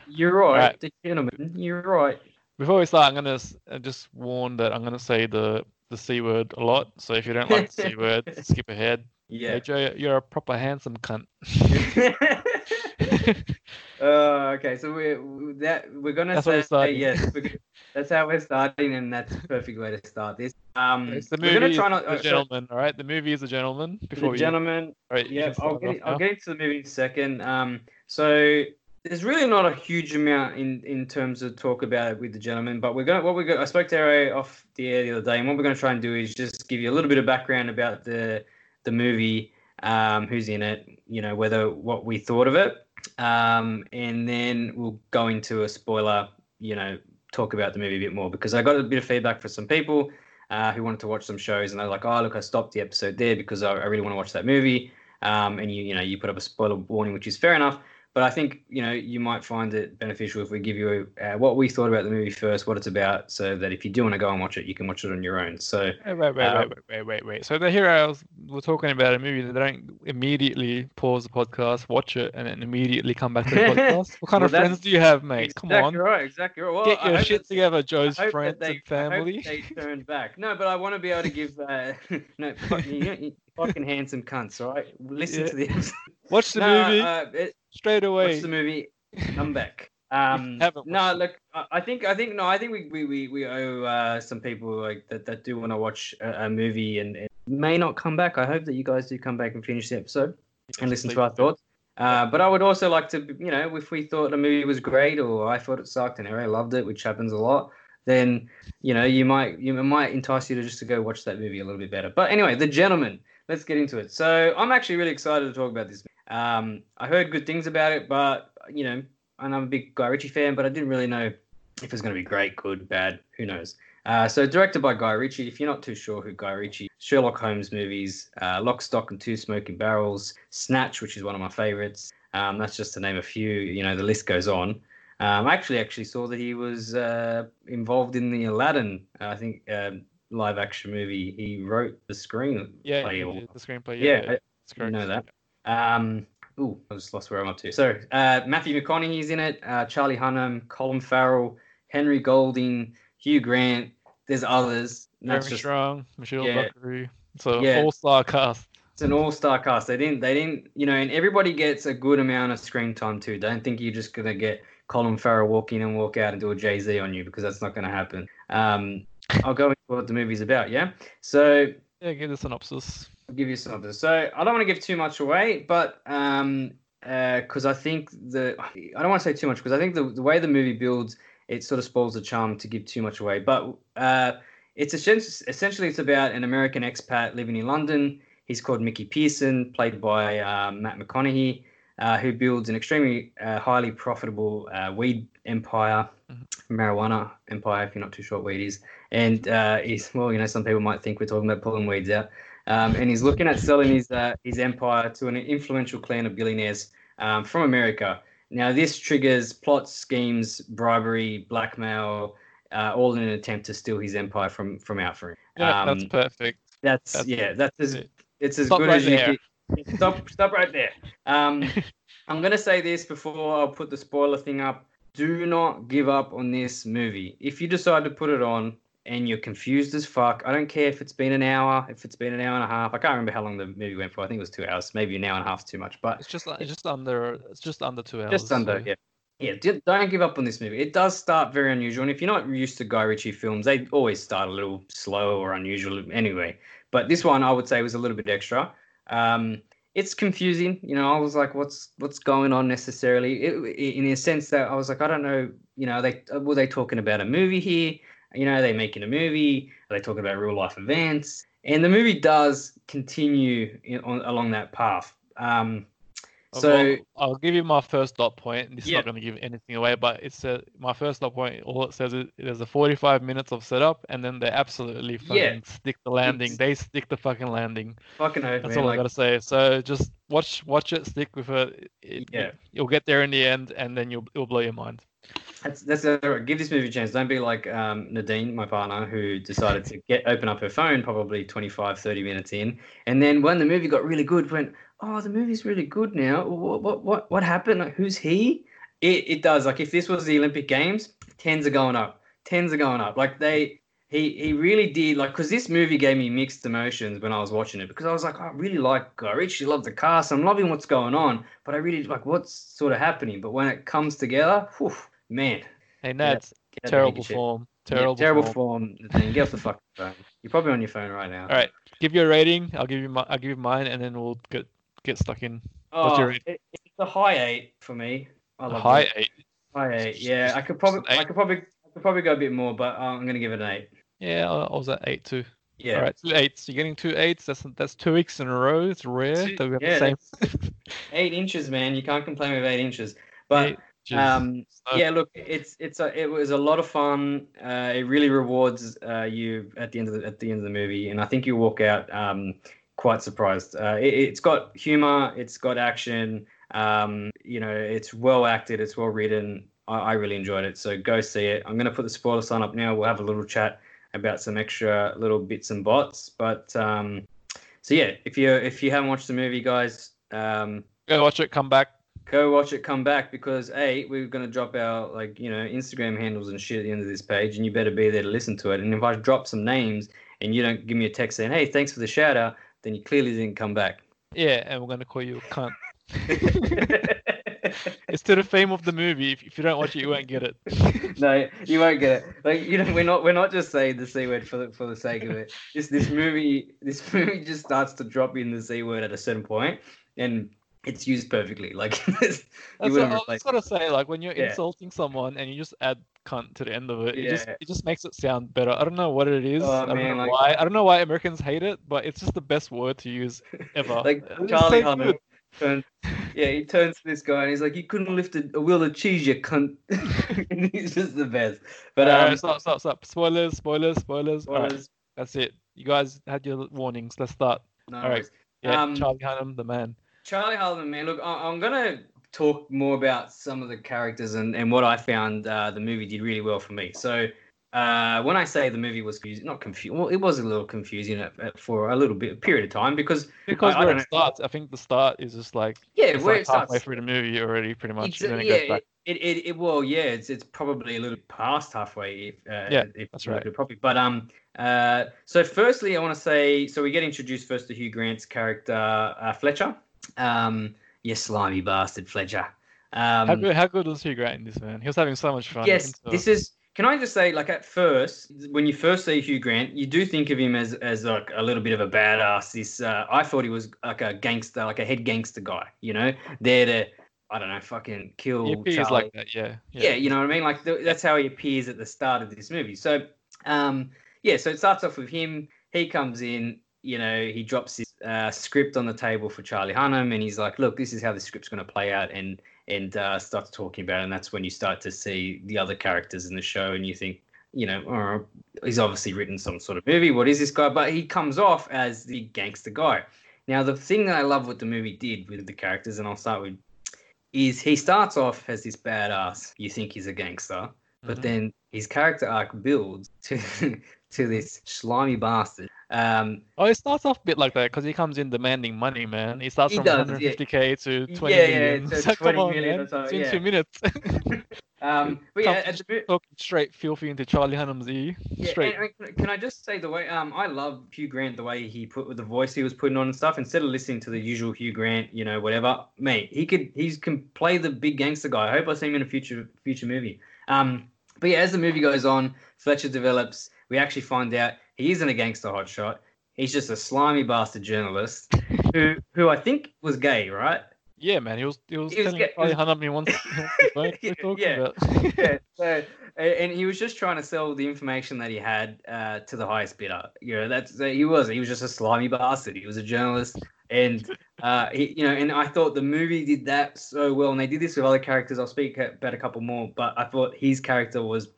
You're right, right. the gentleman. You're right. Before we start, I'm gonna uh, just warn that I'm gonna say the the c word a lot. So if you don't like the c word, skip ahead. Yeah. AJ, you're a proper handsome cunt. uh, okay, so we're that we're gonna That's say we're starting. yes. We're, that's how we're starting, and that's the perfect way to start this. Um, the we're gonna try not. uh, so- gentleman. All right. The movie is a gentleman. Before the we, gentleman. all right, Yeah, I'll get, I'll now. get into the movie in a second. Um, so there's really not a huge amount in, in terms of talk about it with the gentleman, but we're gonna what gonna I spoke to Arrow off the air the other day, and what we're gonna try and do is just give you a little bit of background about the the movie, um, who's in it, you know, whether what we thought of it, um, and then we'll go into a spoiler, you know, talk about the movie a bit more because I got a bit of feedback from some people uh, who wanted to watch some shows, and they're like, "Oh, look, I stopped the episode there because I, I really want to watch that movie." Um, and you, you know, you put up a spoiler warning, which is fair enough. But I think you know you might find it beneficial if we give you uh, what we thought about the movie first, what it's about, so that if you do want to go and watch it, you can watch it on your own. So Wait, wait, wait, Uh, wait, wait, wait, wait. So the heroes we're talking about a movie that they don't immediately pause the podcast, watch it, and then immediately come back to the podcast. What kind Well, of friends do you have, mate? Come exactly on, right, exactly right. Well, get your shit together, Joe's friends they, and family. They turn back. No, but I want to be able to give uh, no fucking, you, you fucking handsome cunts. All right, listen Yeah. to the Watch the no, movie Uh, it, straight away. watch the movie. Come back. Um, no, look, I I think, I think, no, I think we we, we, we owe uh, some people like that, that do want to watch a, a movie and, and may not come back. I hope that you guys do come back and finish the episode and listen to our thoughts. Uh, but I would also like to, you know, if we thought the movie was great or I thought it sucked and Harry loved it, which happens a lot, then you know you might you it might entice you to just to go watch that movie a little bit better. But anyway, The Gentlemen. Let's get into it. So I'm actually really excited to talk about this. Um, I heard good things about it, but you know, and I'm a big Guy Ritchie fan, but I didn't really know if it was going to be great, good, bad. Who knows? Uh, so directed by Guy Ritchie. If you're not too sure who Guy Ritchie, Sherlock Holmes movies, uh, Lock, Stock, and Two Smoking Barrels, Snatch, which is one of my favorites. Um, that's just to name a few. You know, the list goes on. Um, I actually actually saw that he was uh, involved in the Aladdin, I think, um, live action movie. He wrote the screenplay. Yeah, yeah, the screenplay. Yeah, Yeah, I- that's correct. know that. Um, ooh, I just lost where I'm up to. So uh, Matthew McConaughey's in it. Uh, Charlie Hunnam, Colin Farrell, Henry Golding, Hugh Grant. There's others. Jeremy just Strong, Michelle Yeah. Dockery. So Yeah. all-star cast. it's an all-star cast. They didn't. They didn't. You know, and everybody gets a good amount of screen time too. Don't think you're just gonna get Colin Farrell walk in and walk out and do a Jay Z on you because that's not gonna happen. Um, I'll go into what the movie's about. Yeah. So Yeah, give the synopsis. Give you some of this. So I don't want to give too much away, but um, because I think the I don't want to say too much because I think the, the way the movie builds, it sort of spoils the charm to give too much away. But uh, it's essentially, it's about an American expat living in London. He's called Mickey Pearson, played by um, Matt McConaughey, uh, who builds an extremely uh, highly profitable uh, weed empire, marijuana empire, if you're not too sure what weed is. And uh, he's well, you know, some people might think we're talking about pulling weeds out. Um, and he's looking at selling his uh, his empire to an influential clan of billionaires um, from America. Now, this triggers plots, schemes, bribery, blackmail, uh, all in an attempt to steal his empire from from him. Yeah, Um, that's perfect. That's, that's- yeah, that's as it. it's as good right as you there. can. Stop, stop right there. Um, I'm gonna say this before I'll put the spoiler thing up. Do not give up on this movie. If you decide to put it on and you're confused as fuck, I don't care if it's been an hour, if it's been an hour and a half. I can't remember how long the movie went for. I think it was two hours. Maybe an hour and a half is too much, but It's just it's just under it's just under two hours. just under, so- yeah. Yeah, don't give up on this movie. It does start very unusual, and if you're not used to Guy Ritchie films, they always start a little slow or unusual anyway. But this one, I would say, was a little bit extra. Um, it's confusing, you know. I was like, "What's what's going on necessarily?" It, in the sense that I was like, "I don't know," you know. They were they talking about a movie here? You know, are they making a movie? Are they talking about real life events? And the movie does continue in, on, along that path. Um, so well, I'll give you my first dot point. This is not going to give anything away, but it's a, my first dot point. All it says is there's a 45 minutes of setup, and then they absolutely fucking Yeah. stick the landing. It's- They stick the fucking landing. fucking oath, That's man. all like, I gotta say. So just watch, watch it, stick with it. it Yeah. you'll get there in the end, and then you'll it'll blow your mind. That's that's give this movie a chance. Don't be like um, Nadine, my partner, who decided to get open up her phone probably 25, 30 minutes in, and then when the movie got really good, went, "Oh, the movie's really good now. What what what, what happened? Like, who's he?" It it does. Like if this was the Olympic Games, tens are going up. Tens are going up. Like they. He, he really did like because this movie gave me mixed emotions when I was watching it because I was like I really like Guy Ritchie, love the cast, I'm loving what's going on, but I really like what's sort of happening. But when it comes together, whew, man, Hey, Nads, Get out of terrible form. Yeah, Terrible, terrible form. form. Get off the fucking phone. You're probably on your phone right now. All right, give you a rating. I'll give you my, I'll give you mine, and then we'll get get stuck in. Oh, it, it's a high eight for me. I A love high it. eight. High eight. Yeah, I could probably, I could probably, I could probably go a bit more, but I'm gonna give it an eight. Yeah, I was at eight too. Yeah. All right, two eights. You're getting two eights. That's that's two weeks in a row. It's rare Two- that we have yeah, the same. Eight inches, man. You can't complain with eight inches. But Eight. Um, yeah, look, it's it's a, it was a lot of fun. Uh, it really rewards uh, you at the end of the at the end of the movie, and I think you walk out um, quite surprised. Uh, it, it's got humor, it's got action. Um, you know, it's well acted, it's well written. I, I really enjoyed it, so go see it. I'm gonna put the spoiler sign up now. We'll have a little chat about some extra little bits and bots. But um, so yeah, if you if you haven't watched the movie, guys. Um, Go watch it. Come back. Go watch it come back because a we're going to drop our like you know instagram handles and shit at the end of this page and you better be there to listen to it and if i drop some names and you don't give me a text saying hey thanks for the shout out then you clearly didn't come back Yeah, and we're gonna call you a cunt. It's to the fame of the movie. If, if you don't watch it, you won't get it. no you won't get it like you know we're not we're not just saying the c word for the for the sake of it this this movie this movie just starts to drop in the c word at a certain point and it's used perfectly like you That's what I was gonna say. Like when you're Yeah. insulting someone and you just add cunt to the end of it, it just it just makes it sound better. I don't know what it is. Oh, I don't man, know like- why. I don't know why Americans hate it, but it's just the best word to use ever. like It's Charlie so Hunnam. turns, yeah, he turns to this guy and he's like, "You couldn't lift a, a wheel of cheese, you cunt." and he's just the best. But um, stop, stop, stop. Spoilers, spoilers, spoilers. Spoilers, that's it. You guys had your warnings. Let's start. no alright. worries. Yeah, Um, Charlie Hunnam, the man. Charlie Hunnam, man. Look, I, I'm gonna talk more about some of the characters and, and what I found uh, the movie did really well for me. So uh, when I say the movie was confusing, not confusing, well, it was a little confusing at, at, for a little bit a period of time because Because I where don't it starts, I think the start is just like yeah, it's where like it starts. halfway through the movie already, pretty much. It's, and then it yeah, it, it, it, well, yeah, it's it's probably a little past halfway. If, uh, Yeah, if that's right. properly. But um, uh, so firstly, I want to say, so we get introduced first to Hugh Grant's character uh, Fletcher. Um, you slimy bastard, Fletcher. Um, how good? How good was Hugh Grant in this man? He was having so much fun. yes, this is. Can I just say, like at first, when you first see Hugh Grant, you do think of him as as like a little bit of a badass. This, uh, I thought he was like a gangster, like a head gangster guy. You know, there to, I don't know, fucking kill. He appears Charlie. like that. Yeah. yeah, you know what I mean. Like th- that's how he appears at the start of this movie. So, um, yeah, so it starts off with him. He comes in. You know, he drops his uh, script on the table for Charlie Hunnam, and he's like, "Look, this is how the script's going to play out," and and uh, starts talking about it. And that's when you start to see the other characters in the show, and you think, you know, oh, he's obviously written some sort of movie. What is this guy? But he comes off as the gangster guy. Now, the thing that I love what the movie did with the characters, and I'll start with, is he starts off as this badass. You think he's a gangster, but Mhm. then his character arc builds to to this slimy bastard. Um, Oh, it starts off a bit like that because he comes in demanding money, man. He starts He from does, yeah. 150k to 20 Yeah, yeah, million. to So 20 come on, million or so, It's in two minutes. um, but yeah, at the, mo- Talking straight filthy into Charlie Hunnam's ear. Yeah, Straight. and, can I just say the way um I love Hugh Grant the way he put with the voice he was putting on and stuff instead of listening to the usual Hugh Grant you know whatever mate he could he's can play the big gangster guy I hope I see him in a future future movie um but yeah as the movie goes on Fletcher develops we actually find out he isn't a gangster hotshot he's just a slimy bastard journalist who who I think was gay right Yeah, man. He was he was He was telling get- Charlie he was- Hunnam he wants, he wants to vote. What are you talking Yeah, about? yeah. So, and he was just trying to sell the information that he had uh, to the highest bidder. You know, that's uh, he was. He was just a slimy bastard. He was a journalist, and uh, he, you know, and I thought the movie did that so well. And they did this with other characters. I'll speak about a couple more, but I thought his character was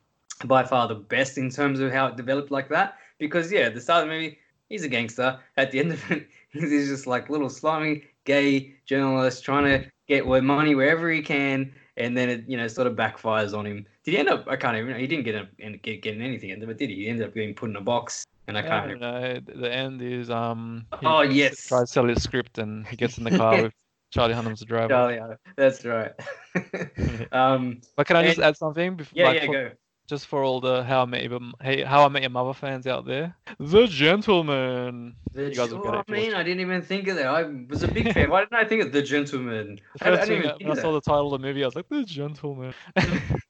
by far the best in terms of how it developed like that. Because yeah, at the start of the movie, he's a gangster. At the end of it, he's just like little slimy gay journalist trying to get where money wherever he can, and then it you know sort of backfires on him. Did he end up? I can't even. He didn't get a, and get getting anything it, did he? He ended up getting put in a box, and I can't. know. The end is um. Oh yes, tries to sell his script and he gets in the car with Charlie Hunnam's the driver. Charlie. That's right. um. But can I just And- add something? Before, Yeah, like, yeah. for- Go. Just for all the How I Met Your Hey How I Met Your Mother fans out there, The Gentlemen. The, You guys will get it watch man, I didn't even think of that. I was a big fan. Why didn't I think of the gentleman? The I, I didn't even that- think when I saw the title of the movie, I was like, The Gentlemen.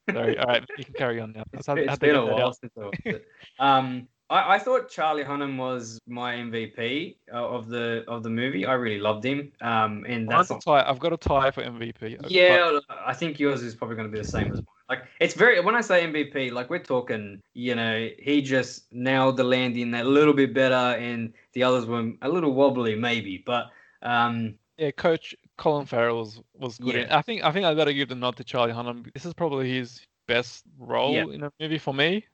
Sorry. All right, you can carry on now. I It's, it's been a while since I watched it. Um, I, I thought Charlie Hunnam was my MVP uh, of the of the movie. I really loved him. Um, and that's a not, tie. I've got a tie for MVP. yeah. I think yours is probably going to be the same as mine. Like it's very when I say MVP, like we're talking, you know, he just nailed the landing that little bit better, and the others were a little wobbly maybe, but um, Yeah, Coach Colin Farrell was, was good. Yeah. I think I think I got to give the nod to Charlie Hunnam. This is probably his best role in a movie for me.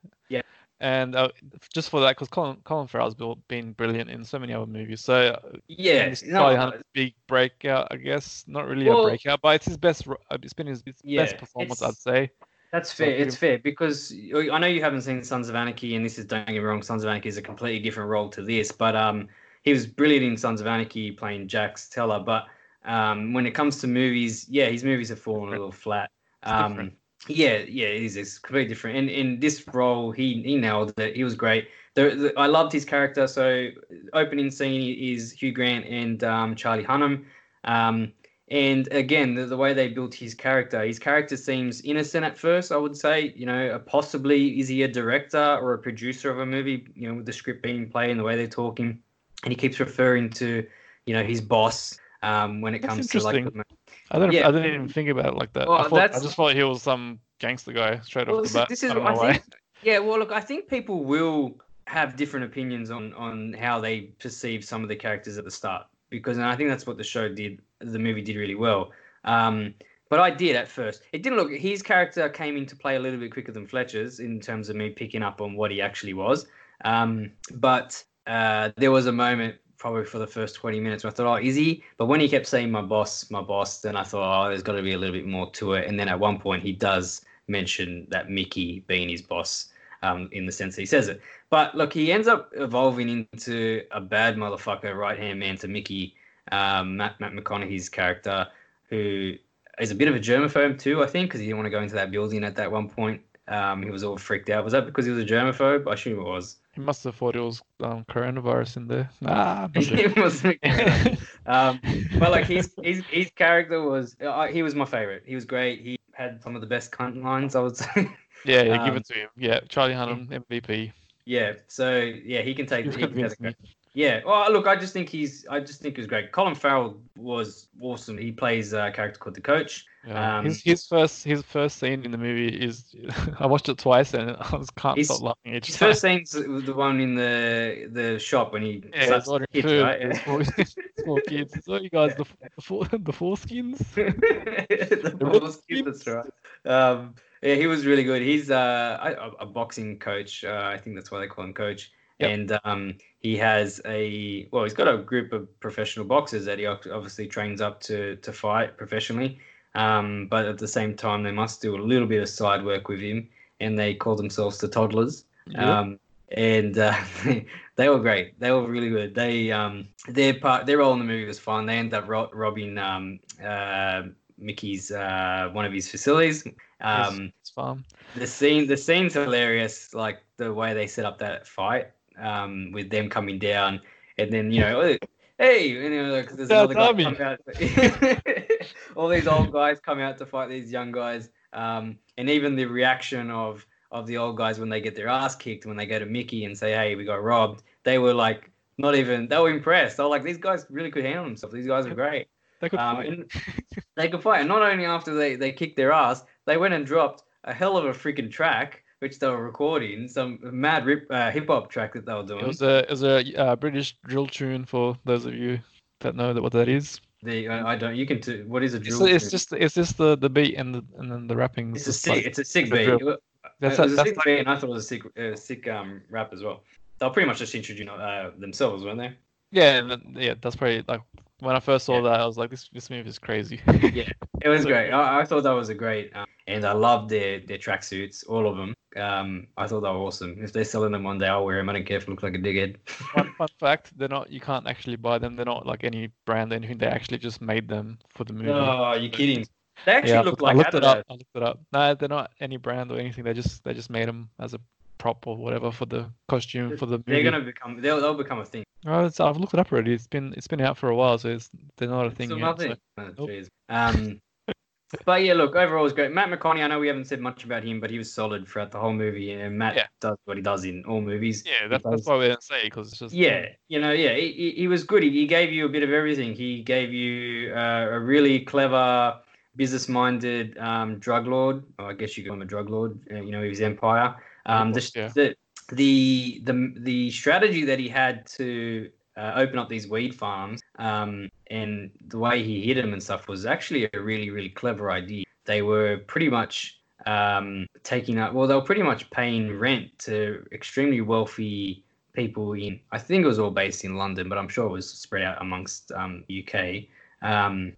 And uh, just for that, because Colin Colin Farrell's been brilliant in so many other movies. So uh, yeah, no, Charlie big breakout, I guess. Not really Well- a breakout, but it's his best. uh, It's been his, his Yeah, best performance, I'd say. That's fair. pretty- It's fair because I know you haven't seen Sons of Anarchy, and this is don't get me wrong, Sons of Anarchy is a completely different role to this. But um, he was brilliant in Sons of Anarchy playing Jax Teller. But um, when it comes to movies, yeah, his movies have fallen a little flat. Um. Yeah, yeah, it is. It's completely different. And in this role, he he nailed it. He was great. The, the, I loved his character. So opening scene is Hugh Grant and um, Charlie Hunnam. Um, and again, the, the way they built his character, his character seems innocent at first. I would say, you know, possibly is he a director or a producer of a movie? You know, with the script being played and the way they're talking, and he keeps referring to, you know, his boss um, when it That's comes to like. the- I didn't. yeah. I didn't even think about it like that. I, thought, I just thought he was some gangster guy straight Well, off the bat. this is I don't think, yeah. Well, look, I think people will have different opinions on on how they perceive some of the characters at the start. because and I think that's what the show did. The movie did really well. Um, but I did at first. It didn't look. His character came into play a little bit quicker than Fletcher's in terms of me picking up on what he actually was. Um, but uh, there was a moment probably for the first 20 minutes I thought, oh, is he? But when he kept saying my boss, my boss, then I thought, oh, there's got to be a little bit more to it. And then at one point, he does mention that Mickey being his boss um, in the sense he says it. But look, he ends up evolving into a bad motherfucker, right hand man to Mickey, um, Matt, Matt McConaughey's character, who is a bit of a germaphobe too, I think, because he didn't want to go into that building at that one point. Um, he was all freaked out. Was that because he was a germaphobe? I assume it was. He must have thought it was um, coronavirus in there. Nah, it was. um, but like his his his character was uh, he was my favorite. He was great. He had some of the best cunt lines. I would say. Yeah, yeah, give it to him. Yeah, Charlie Hunnam MVP. Yeah, so yeah, he can take. He can take the, yeah, well, look, I just think he's. I just think he's great. Colin Farrell was awesome. He plays a character called the Coach. Yeah. Um, his his first his first scene in the movie is I watched it twice and I just can't his, stop laughing each his time. first scene's the one in the the shop when he yeah, starts ordering kids, food. Right? Small, small kids. So you guys the the, four, the foreskins. the, the foreskins. That's right. Um, yeah, he was really good. He's uh, a, a boxing coach. Uh, I think that's why they call him coach. Yep. And um, he has a well, he's got a group of professional boxers that he obviously trains up to to fight professionally. Um, but at the same time, they must do a little bit of side work with him, and they call themselves the Toddlers. Yep. Um, and uh, they were great. They were really good. They um, their part, their role in the movie was fun. They end up ro- robbing um, uh, Mickey's uh, one of his facilities. Um, it's fun. The scene, the scene's hilarious. Like the way they set up that fight um, with them coming down, and then you know, hey, you know, like, there's another guy come out. all these old guys come out to fight these young guys, um, and even the reaction of of the old guys when they get their ass kicked when they go to Mickey and say, "Hey, we got robbed," they were like not even they were impressed. They were like, "These guys really could handle themselves. These guys are great." They could um, fight. they could fight. And not only after they, they kicked their ass, they went and dropped a hell of a freaking track which they were recording, some mad rip, uh, hip hop track that they were doing. It was a, it was a uh, British drill tune for those of you that know that what that is. The I, I don't. You can. T- what is a drill? It's, it's just it's just the, the beat and the and then the rapping. It's a sick. Like, it's a sick beat. That's it was a, a sick like, beat, and I thought it was a sick, uh, sick um, rap as well. They were pretty much just introducing uh, themselves, weren't they? Yeah, yeah. That's probably like when I first saw yeah. that, I was like, this this movie is crazy. yeah, it was great. I, I, thought that was a great, um, and I loved their their tracksuits, all of them. Um, I thought they were awesome. If they're selling them one day, I'll wear them. I don't care if I look like a dickhead. fun, fun fact: they're not. You can't actually buy them. They're not like any brand or anything. They actually just made them for the movie. Oh, you kidding? They actually yeah, look like. I looked it up. I looked it up. No, they're not any brand or anything. They just they just made them as a prop or whatever for the costume for the movie. They're gonna become. They'll, they'll become a thing. Oh, I've looked it up already. It's been it's been out for a while, so it's they're not a thing Still yet. Nothing. So. Oh. Um, but yeah, look, overall was great. Matt McConaughey, I know we haven't said much about him, but he was solid throughout the whole movie. And Matt yeah. does what he does in all movies. Yeah, that's, that's why we didn't say because it's just. Yeah, you know, yeah, he, he was good. He, he gave you a bit of everything. He gave you uh, a really clever, business-minded um, drug lord. I guess you call him a drug lord. Uh, you know, his empire. Um, the, yeah. the, the the the strategy that he had to uh, open up these weed farms um, and the way he hid them and stuff was actually a really really clever idea. They were pretty much um, taking up well they were pretty much paying rent to extremely wealthy people in I think it was all based in London, but I'm sure it was spread out amongst um, UK. Um,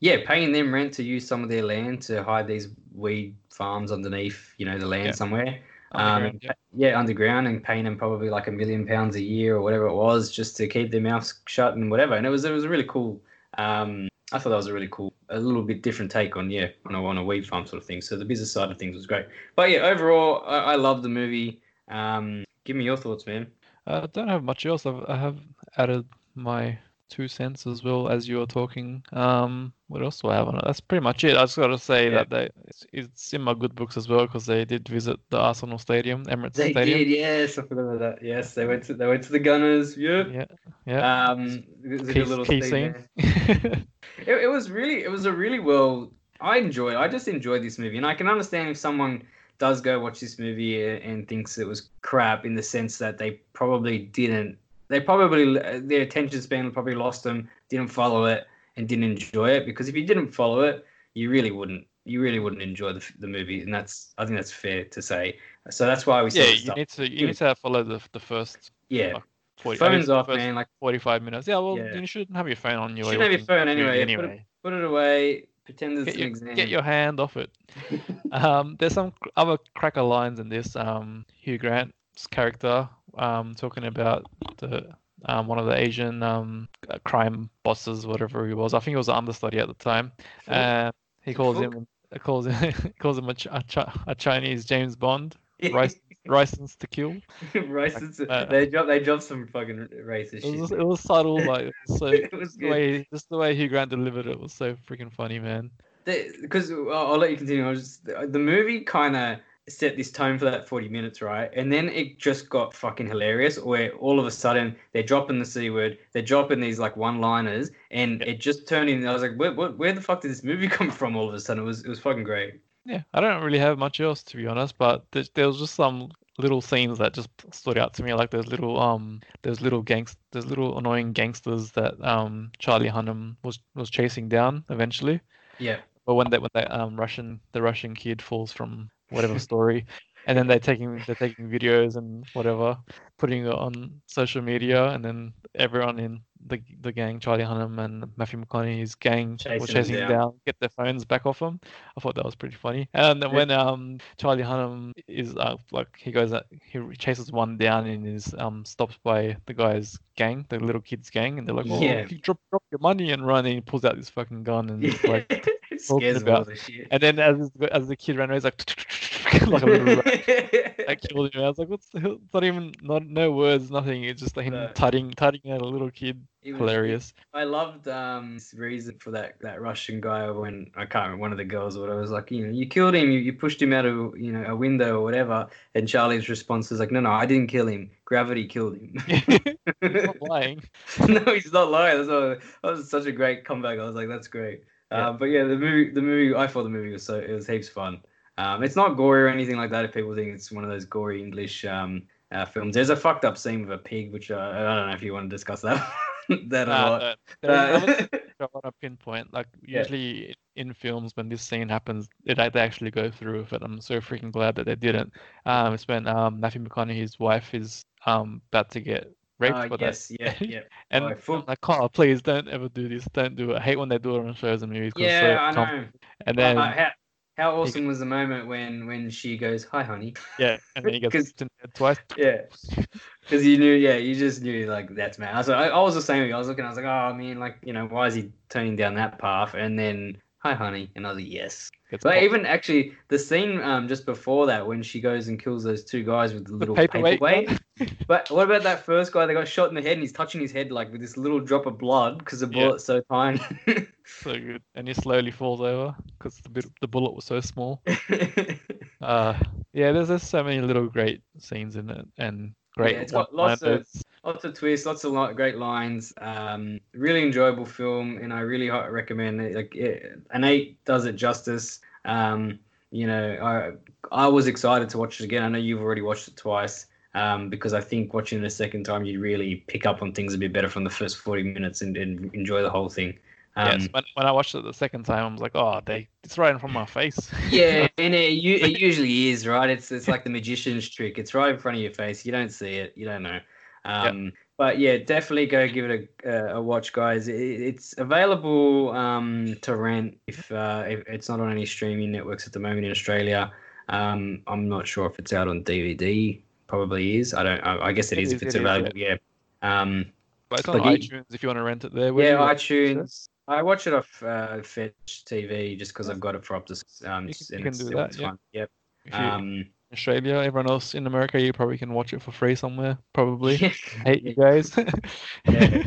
yeah, paying them rent to use some of their land to hide these weed farms underneath, you know, the land yeah. somewhere. Um, yeah. yeah. underground and paying them probably like a million pounds a year or whatever it was just to keep their mouths shut and whatever. And it was it was really cool. Um, I thought that was a really cool, a little bit different take on yeah on a, on a weed farm sort of thing. So the business side of things was great. But yeah, overall, I, I love the movie. Um, give me your thoughts, man. Uh, I don't have much else. I've, I have added my two cents as well as you were talking. Um, what else do I have on it? That's pretty much it. I just got to say yeah. that they it's, it's, in my good books as well because they did visit the Arsenal Stadium, Emirates they Stadium. They did, yes, I forgot about that. Yes, they went to they went to the Gunners. Yeah, yeah, yeah. Um, it was a little key scene. it, it was really, it was a really well. I enjoyed. I just enjoyed this movie, and I can understand if someone does go watch this movie and thinks it was crap in the sense that they probably didn't they probably their attention span probably lost them, didn't follow it, and didn't enjoy it. Because if you didn't follow it, you really wouldn't you really wouldn't enjoy the, the movie, and that's I think that's fair to say. So that's why we Yeah, you need to you need to follow the the first yeah. like, 40, I Phones off, the first man. Like 45 minutes. Yeah, well, Yeah. you shouldn't have your phone on you. You shouldn't have your phone movie anyway, put it- Anyway, put it away. Pretend it's get an your, exam. get your hand off it. Um, there's some other cracker lines in this. Um, Hugh Grant's character um, talking about the um, one of the Asian um, uh, crime bosses, whatever he was. I think he was an understudy at the time. And he calls Fook? him calls him calls him a, a, a Chinese James Bond, rice, license to kill. racist. uh, they dropped. They dropped some fucking racist It shit. was, it was subtle, like so It was just the good. way just the way Hugh Grant delivered it was so freaking funny, man. because I'll, I'll let you continue. I was just, the, the movie kind of set this tone for that 40 minutes, right? And then it just got fucking hilarious where all of a sudden they're dropping the C word, they're dropping these like one liners, and it just turned in. I was like, where, where, where the fuck did this movie come from all of a sudden? It was, it was fucking great. Yeah, I don't really have much else to be honest, but there, there was just some little scenes that just stood out to me. Like there's little um, there's little gangs, there's little annoying gangsters that um Charlie Hunnam was was chasing down eventually. Yeah. But when that when that um Russian the Russian kid falls from whatever story, and then they're taking they're taking videos and whatever, putting it on social media, and then everyone in the the gang, Charlie Hunnam and Matthew McConaughey's gang, Chasing were chasing him down. down, get their phones back off them. I thought that was pretty funny. And Yeah. when um Charlie Hunnam is uh, like he goes uh, he chases one down and is um stopped by the guy's gang, the little kid's gang, and they're like, oh, Yeah. you drop drop your money and run, and he pulls out this fucking gun and like. it scares all the shit. And then as as the kid ran away, he's like, like a little rat that killed him. I was like, what's the hell? It's not even not no words, nothing. It's just like him No. tutting tutting at a little kid. Was- Hilarious. I loved um this reason for that that Russian guy when I can't remember one of the girls or whatever was like, you know, you killed him, you, you pushed him out of you know a window or whatever, and Charlie's response was like, no, no, I didn't kill him, gravity killed him. He's not lying. no, he's not lying. That's what, that was such a great comeback. I was like, that's great. Yeah. Uh, but yeah, the movie, the movie, I thought the movie was so it was heaps fun. Um, it's not gory or anything like that. If people think it's one of those gory English um, uh, films, there's a fucked up scene with a pig, which uh, I don't know if you want to discuss that that a Nah, lot. no, there is Uh, I want to pinpoint. Like Yeah. usually in films, when this scene happens, they they actually go through with it. I'm so freaking glad that they didn't. Um, it's when um Matthew McConaughey's wife is um about to get raped Uh, that yes, yeah, yeah. And Oh, full- I'm like, oh, please don't ever do this. Don't do it. I hate when they do it on shows and movies. Yeah, so I know. And Uh, then, how, how awesome was the moment when when she goes, "Hi, honey"? yeah, and then he gets 'cause- hit in the head twice. Yeah, because you knew, yeah, you just knew like that's. I was, I, I was the same. I was looking, I was like, oh, I mean, like you know, why is he turning down that path? And then, "Hi, honey," and I was like, yes. But even actually, the scene um just before that when she goes and kills those two guys with the The little paperweight paperweight. But what about that first guy that got shot in the head and he's touching his head like with this little drop of blood because the Yeah. bullet's so tiny. so good. And he slowly falls over because the bit, the bullet was so small. Uh, yeah, there's there's so many little great scenes in it and great it's got lots of-. Lots of twists, lots of li- great lines. Um, really enjoyable film, and I really recommend it. Like it, an eight does it justice. Um, you know, I I was excited to watch it again. I know you've already watched it twice. Um, because I think watching it a second time, you really pick up on things a bit better from the first forty minutes and, and enjoy the whole thing. Um, yes, when, when I watched it the second time, I was like, oh, they it's right in front of my face. yeah, and it, it usually is right. It's it's like the magician's trick. It's right in front of your face. You don't see it. You don't know. Um, But yeah, definitely go give it a, uh, a watch, guys. It, it's available um, to rent if, uh, if it's not on any streaming networks at the moment in Australia. Um, I'm not sure if it's out on DVD. Probably is. I don't. I, I guess it It is is, if it's it is, available. Yeah. Um, But it's on But you- iTunes if you want to rent it there. Where yeah, you watch it? iTunes. I watch it off uh, Fetch TV just because I've got it for Optus. Um, You can- you can do that, yeah. Yep. If you Um, Australia, everyone else in America, you probably can watch it for free somewhere. Probably. yeah. Hate you guys. Yeah.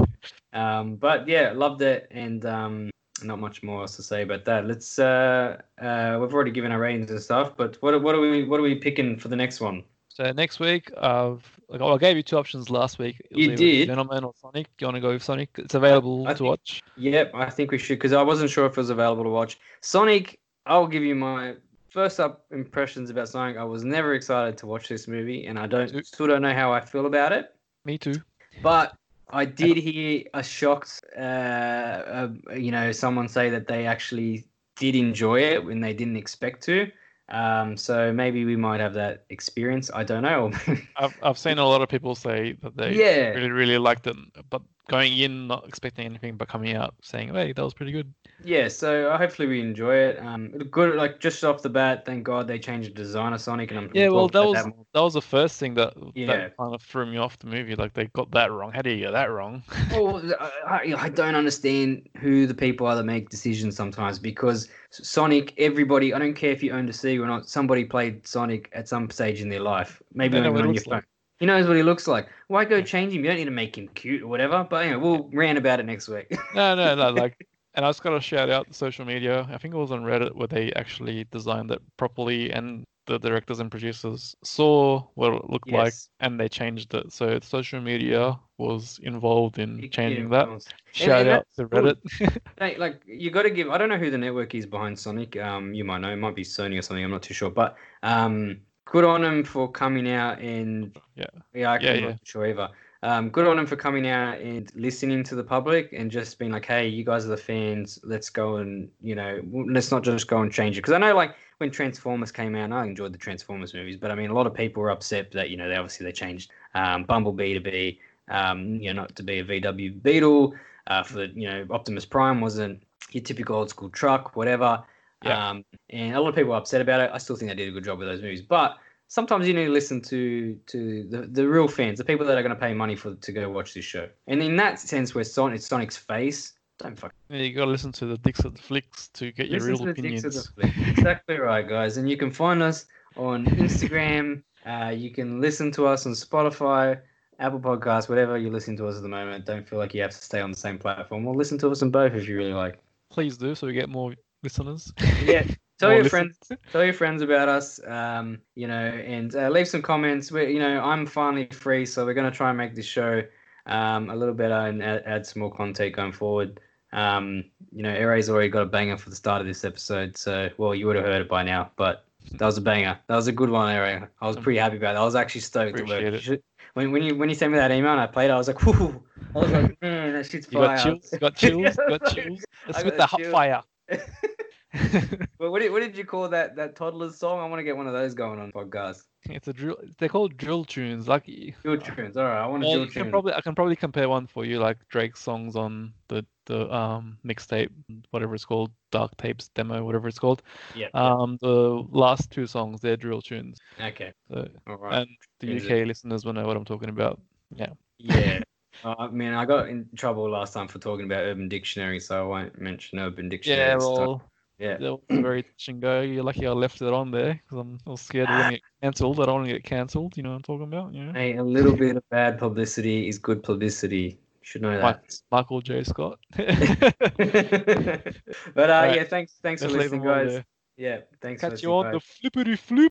Um, but yeah, loved it, and um, not much more else to say about that. Let's. Uh, uh, we've already given our ratings and stuff, but what what are we what are we picking for the next one? So next week, uh, like I gave you two options last week. You did. Gentlemen or Sonic. Do you want to go with Sonic? It's available I to think- watch. Yep, I think we should because I wasn't sure if it was available to watch. Sonic. I'll give you my first up impressions about Sonic. I was never excited to watch this movie, and I don't still don't know how I feel about it. Me too. But I did hear a shocked, uh, uh, you know, someone say that they actually did enjoy it when they didn't expect to. Um, so maybe we might have that experience. I don't know. I've I've seen a lot of people say that they Yeah. really really liked it, but going in not expecting anything, but coming out saying, "Hey, that was pretty good." yeah, so uh, hopefully we enjoy it. Um, good, like just off the bat, thank God they changed the design of Sonic, and I'm Yeah, we'll that was more. that was the first thing that Yeah. that kind of threw me off the movie. Like they got that wrong. How do you get that wrong? Well, I, I don't understand who the people are that make decisions sometimes because Sonic, everybody, I don't care if you owned a Sega or not, somebody played Sonic at some stage in their life. Maybe They know even on your phone. like. He knows what he looks like. Why go change him? You don't need to make him cute or whatever. But anyway, we'll rant about it next week. no, no, no. Like, and I just got to shout out the social media. I think it was on Reddit where they actually designed it properly, and the directors and producers saw what it looked like, and they changed it. So social media was involved in changing that. Shout and out to. Reddit. Hey, like you got to give. I don't know who the network is behind Sonic. Um, you might know. It might be Sony or something. I'm not too sure. But um, good on them for coming out and Yeah. yeah, I Yeah, yeah. sure either. Um, good on them for coming out and listening to the public and just being like, hey, you guys are the fans. Let's go and you know, let's not just go and change it. Because I know like when Transformers came out, and I enjoyed the Transformers movies, but I mean, a lot of people were upset that you know they obviously they changed um, Bumblebee to be um, you know not to be a VW Beetle. Uh, for the you know Optimus Prime wasn't your typical old school truck, whatever. Yeah. Um, and a lot of people were upset about it. I still think they did a good job with those movies, but sometimes you need to listen to to the, the real fans, the people that are going to pay money for to go watch this show. And in that sense, where Sonic, it's Sonic's face, don't fuck. Yeah, you got to listen to the Dicks at the Flicks to get your Listen real the Dicks opinions. of Exactly right, guys. And you can find us on Instagram. Uh, you can listen to us on Spotify, Apple Podcasts, whatever you listen to us at the moment. Don't feel like you have to stay on the same platform. Or listen to us on both if you really like. Please do, so we get more listeners. Yeah. Tell your friends, tell your friends about us. Um, you know, and uh, leave some comments. We, you know, I'm finally free, so we're gonna try and make this show um, a little better and add, add some more content going forward. Um, you know, Airay's already got a banger for the start of this episode, so well, you would have heard it by now, but that was a banger. That was a good one, Aray. I was pretty happy about it. I was actually stoked to work. Appreciate it. When, when you when you sent me that email and I played it, I was like, whoo! I was like, man, that shit's fire. You got chills? Got chills? Got chills? It's with the hot fire. But what did, what did you call that that toddler's song? I want to get one of those going on podcast. it's a drill. They're called drill tunes. Like, Drill tunes. All right, I want a well, drill tune. probably I can probably compare one for you, like Drake's songs on the the um mixtape, whatever it's called, Dark Tapes demo, whatever it's called. Yeah. Um, the last two songs they're drill tunes. Okay. So, All right. and the UK listeners will know what I'm talking about. Yeah. Yeah. Uh, I mean, I got in trouble last time for talking about Urban Dictionary, so I won't mention Urban Dictionary. Yeah, well, yeah. that was very touch and go. You're lucky I left it on there because I'm I was scared we're gonna get cancelled. I don't want to get cancelled. You know what I'm talking about? Know, Hey, a little bit of bad publicity is good publicity. You should know that. Michael J. Scott. but uh, Alright, yeah, thanks, thanks for Let's listening, guys. there. Yeah, thanks Catch for you on the flippity flip.